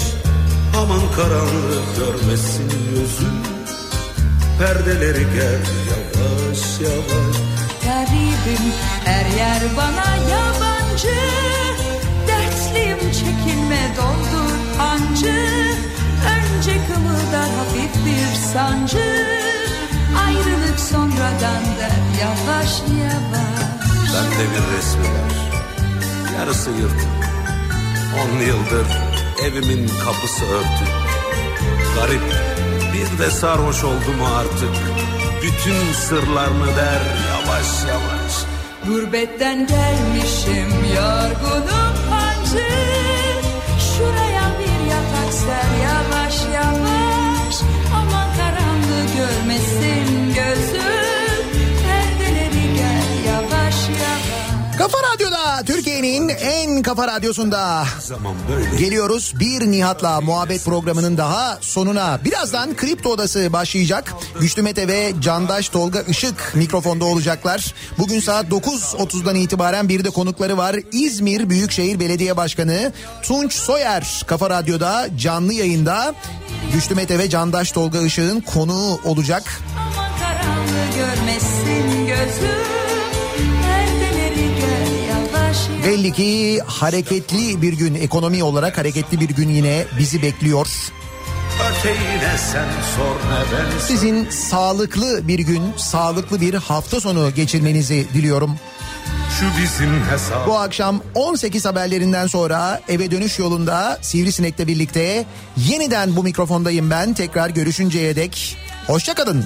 Aman karanlık görmesin gözüm Perdeleri gel yavaş yavaş. Garibim her yer bana yabancı. Dertliyim çekinme doldur hancı. Önce kımıldar hafif bir sancı Ayrılık sonradan da yavaş yavaş. Bende bir resmi var Yarısı yırtık On yıldır evimin kapısı örtük. Garip bir de sarhoş oldum artık. Bütün sırlarını der yavaş yavaş. Gurbetten gelmişim yorgunum hancı. Şuraya bir yatak ser yavaş yavaş. Aman karanlığı görmesin Kafa Radyo'da Türkiye'nin en kafa radyosunda geliyoruz. Bir Nihat'la muhabbet programının daha sonuna. Birazdan Kripto Odası başlayacak. Güçlü Mete ve Candaş Tolga Işık mikrofonda olacaklar. Bugün saat 9.30'dan itibaren bir de konukları var. İzmir Büyükşehir Belediye Başkanı Tunç Soyer Kafa Radyo'da canlı yayında. Güçlü Mete ve Candaş Tolga Işık'ın konuğu olacak. Aman karanlığı görmesin gözüm Belli ki hareketli bir gün ekonomi olarak hareketli bir gün yine bizi bekliyor. Sizin sağlıklı bir gün, sağlıklı bir hafta sonu geçirmenizi diliyorum. Şu bizim hesap Bu akşam 18 haberlerinden sonra eve dönüş yolunda Sivrisinek'le birlikte yeniden bu mikrofondayım ben. Tekrar görüşünceye dek hoşçakalın.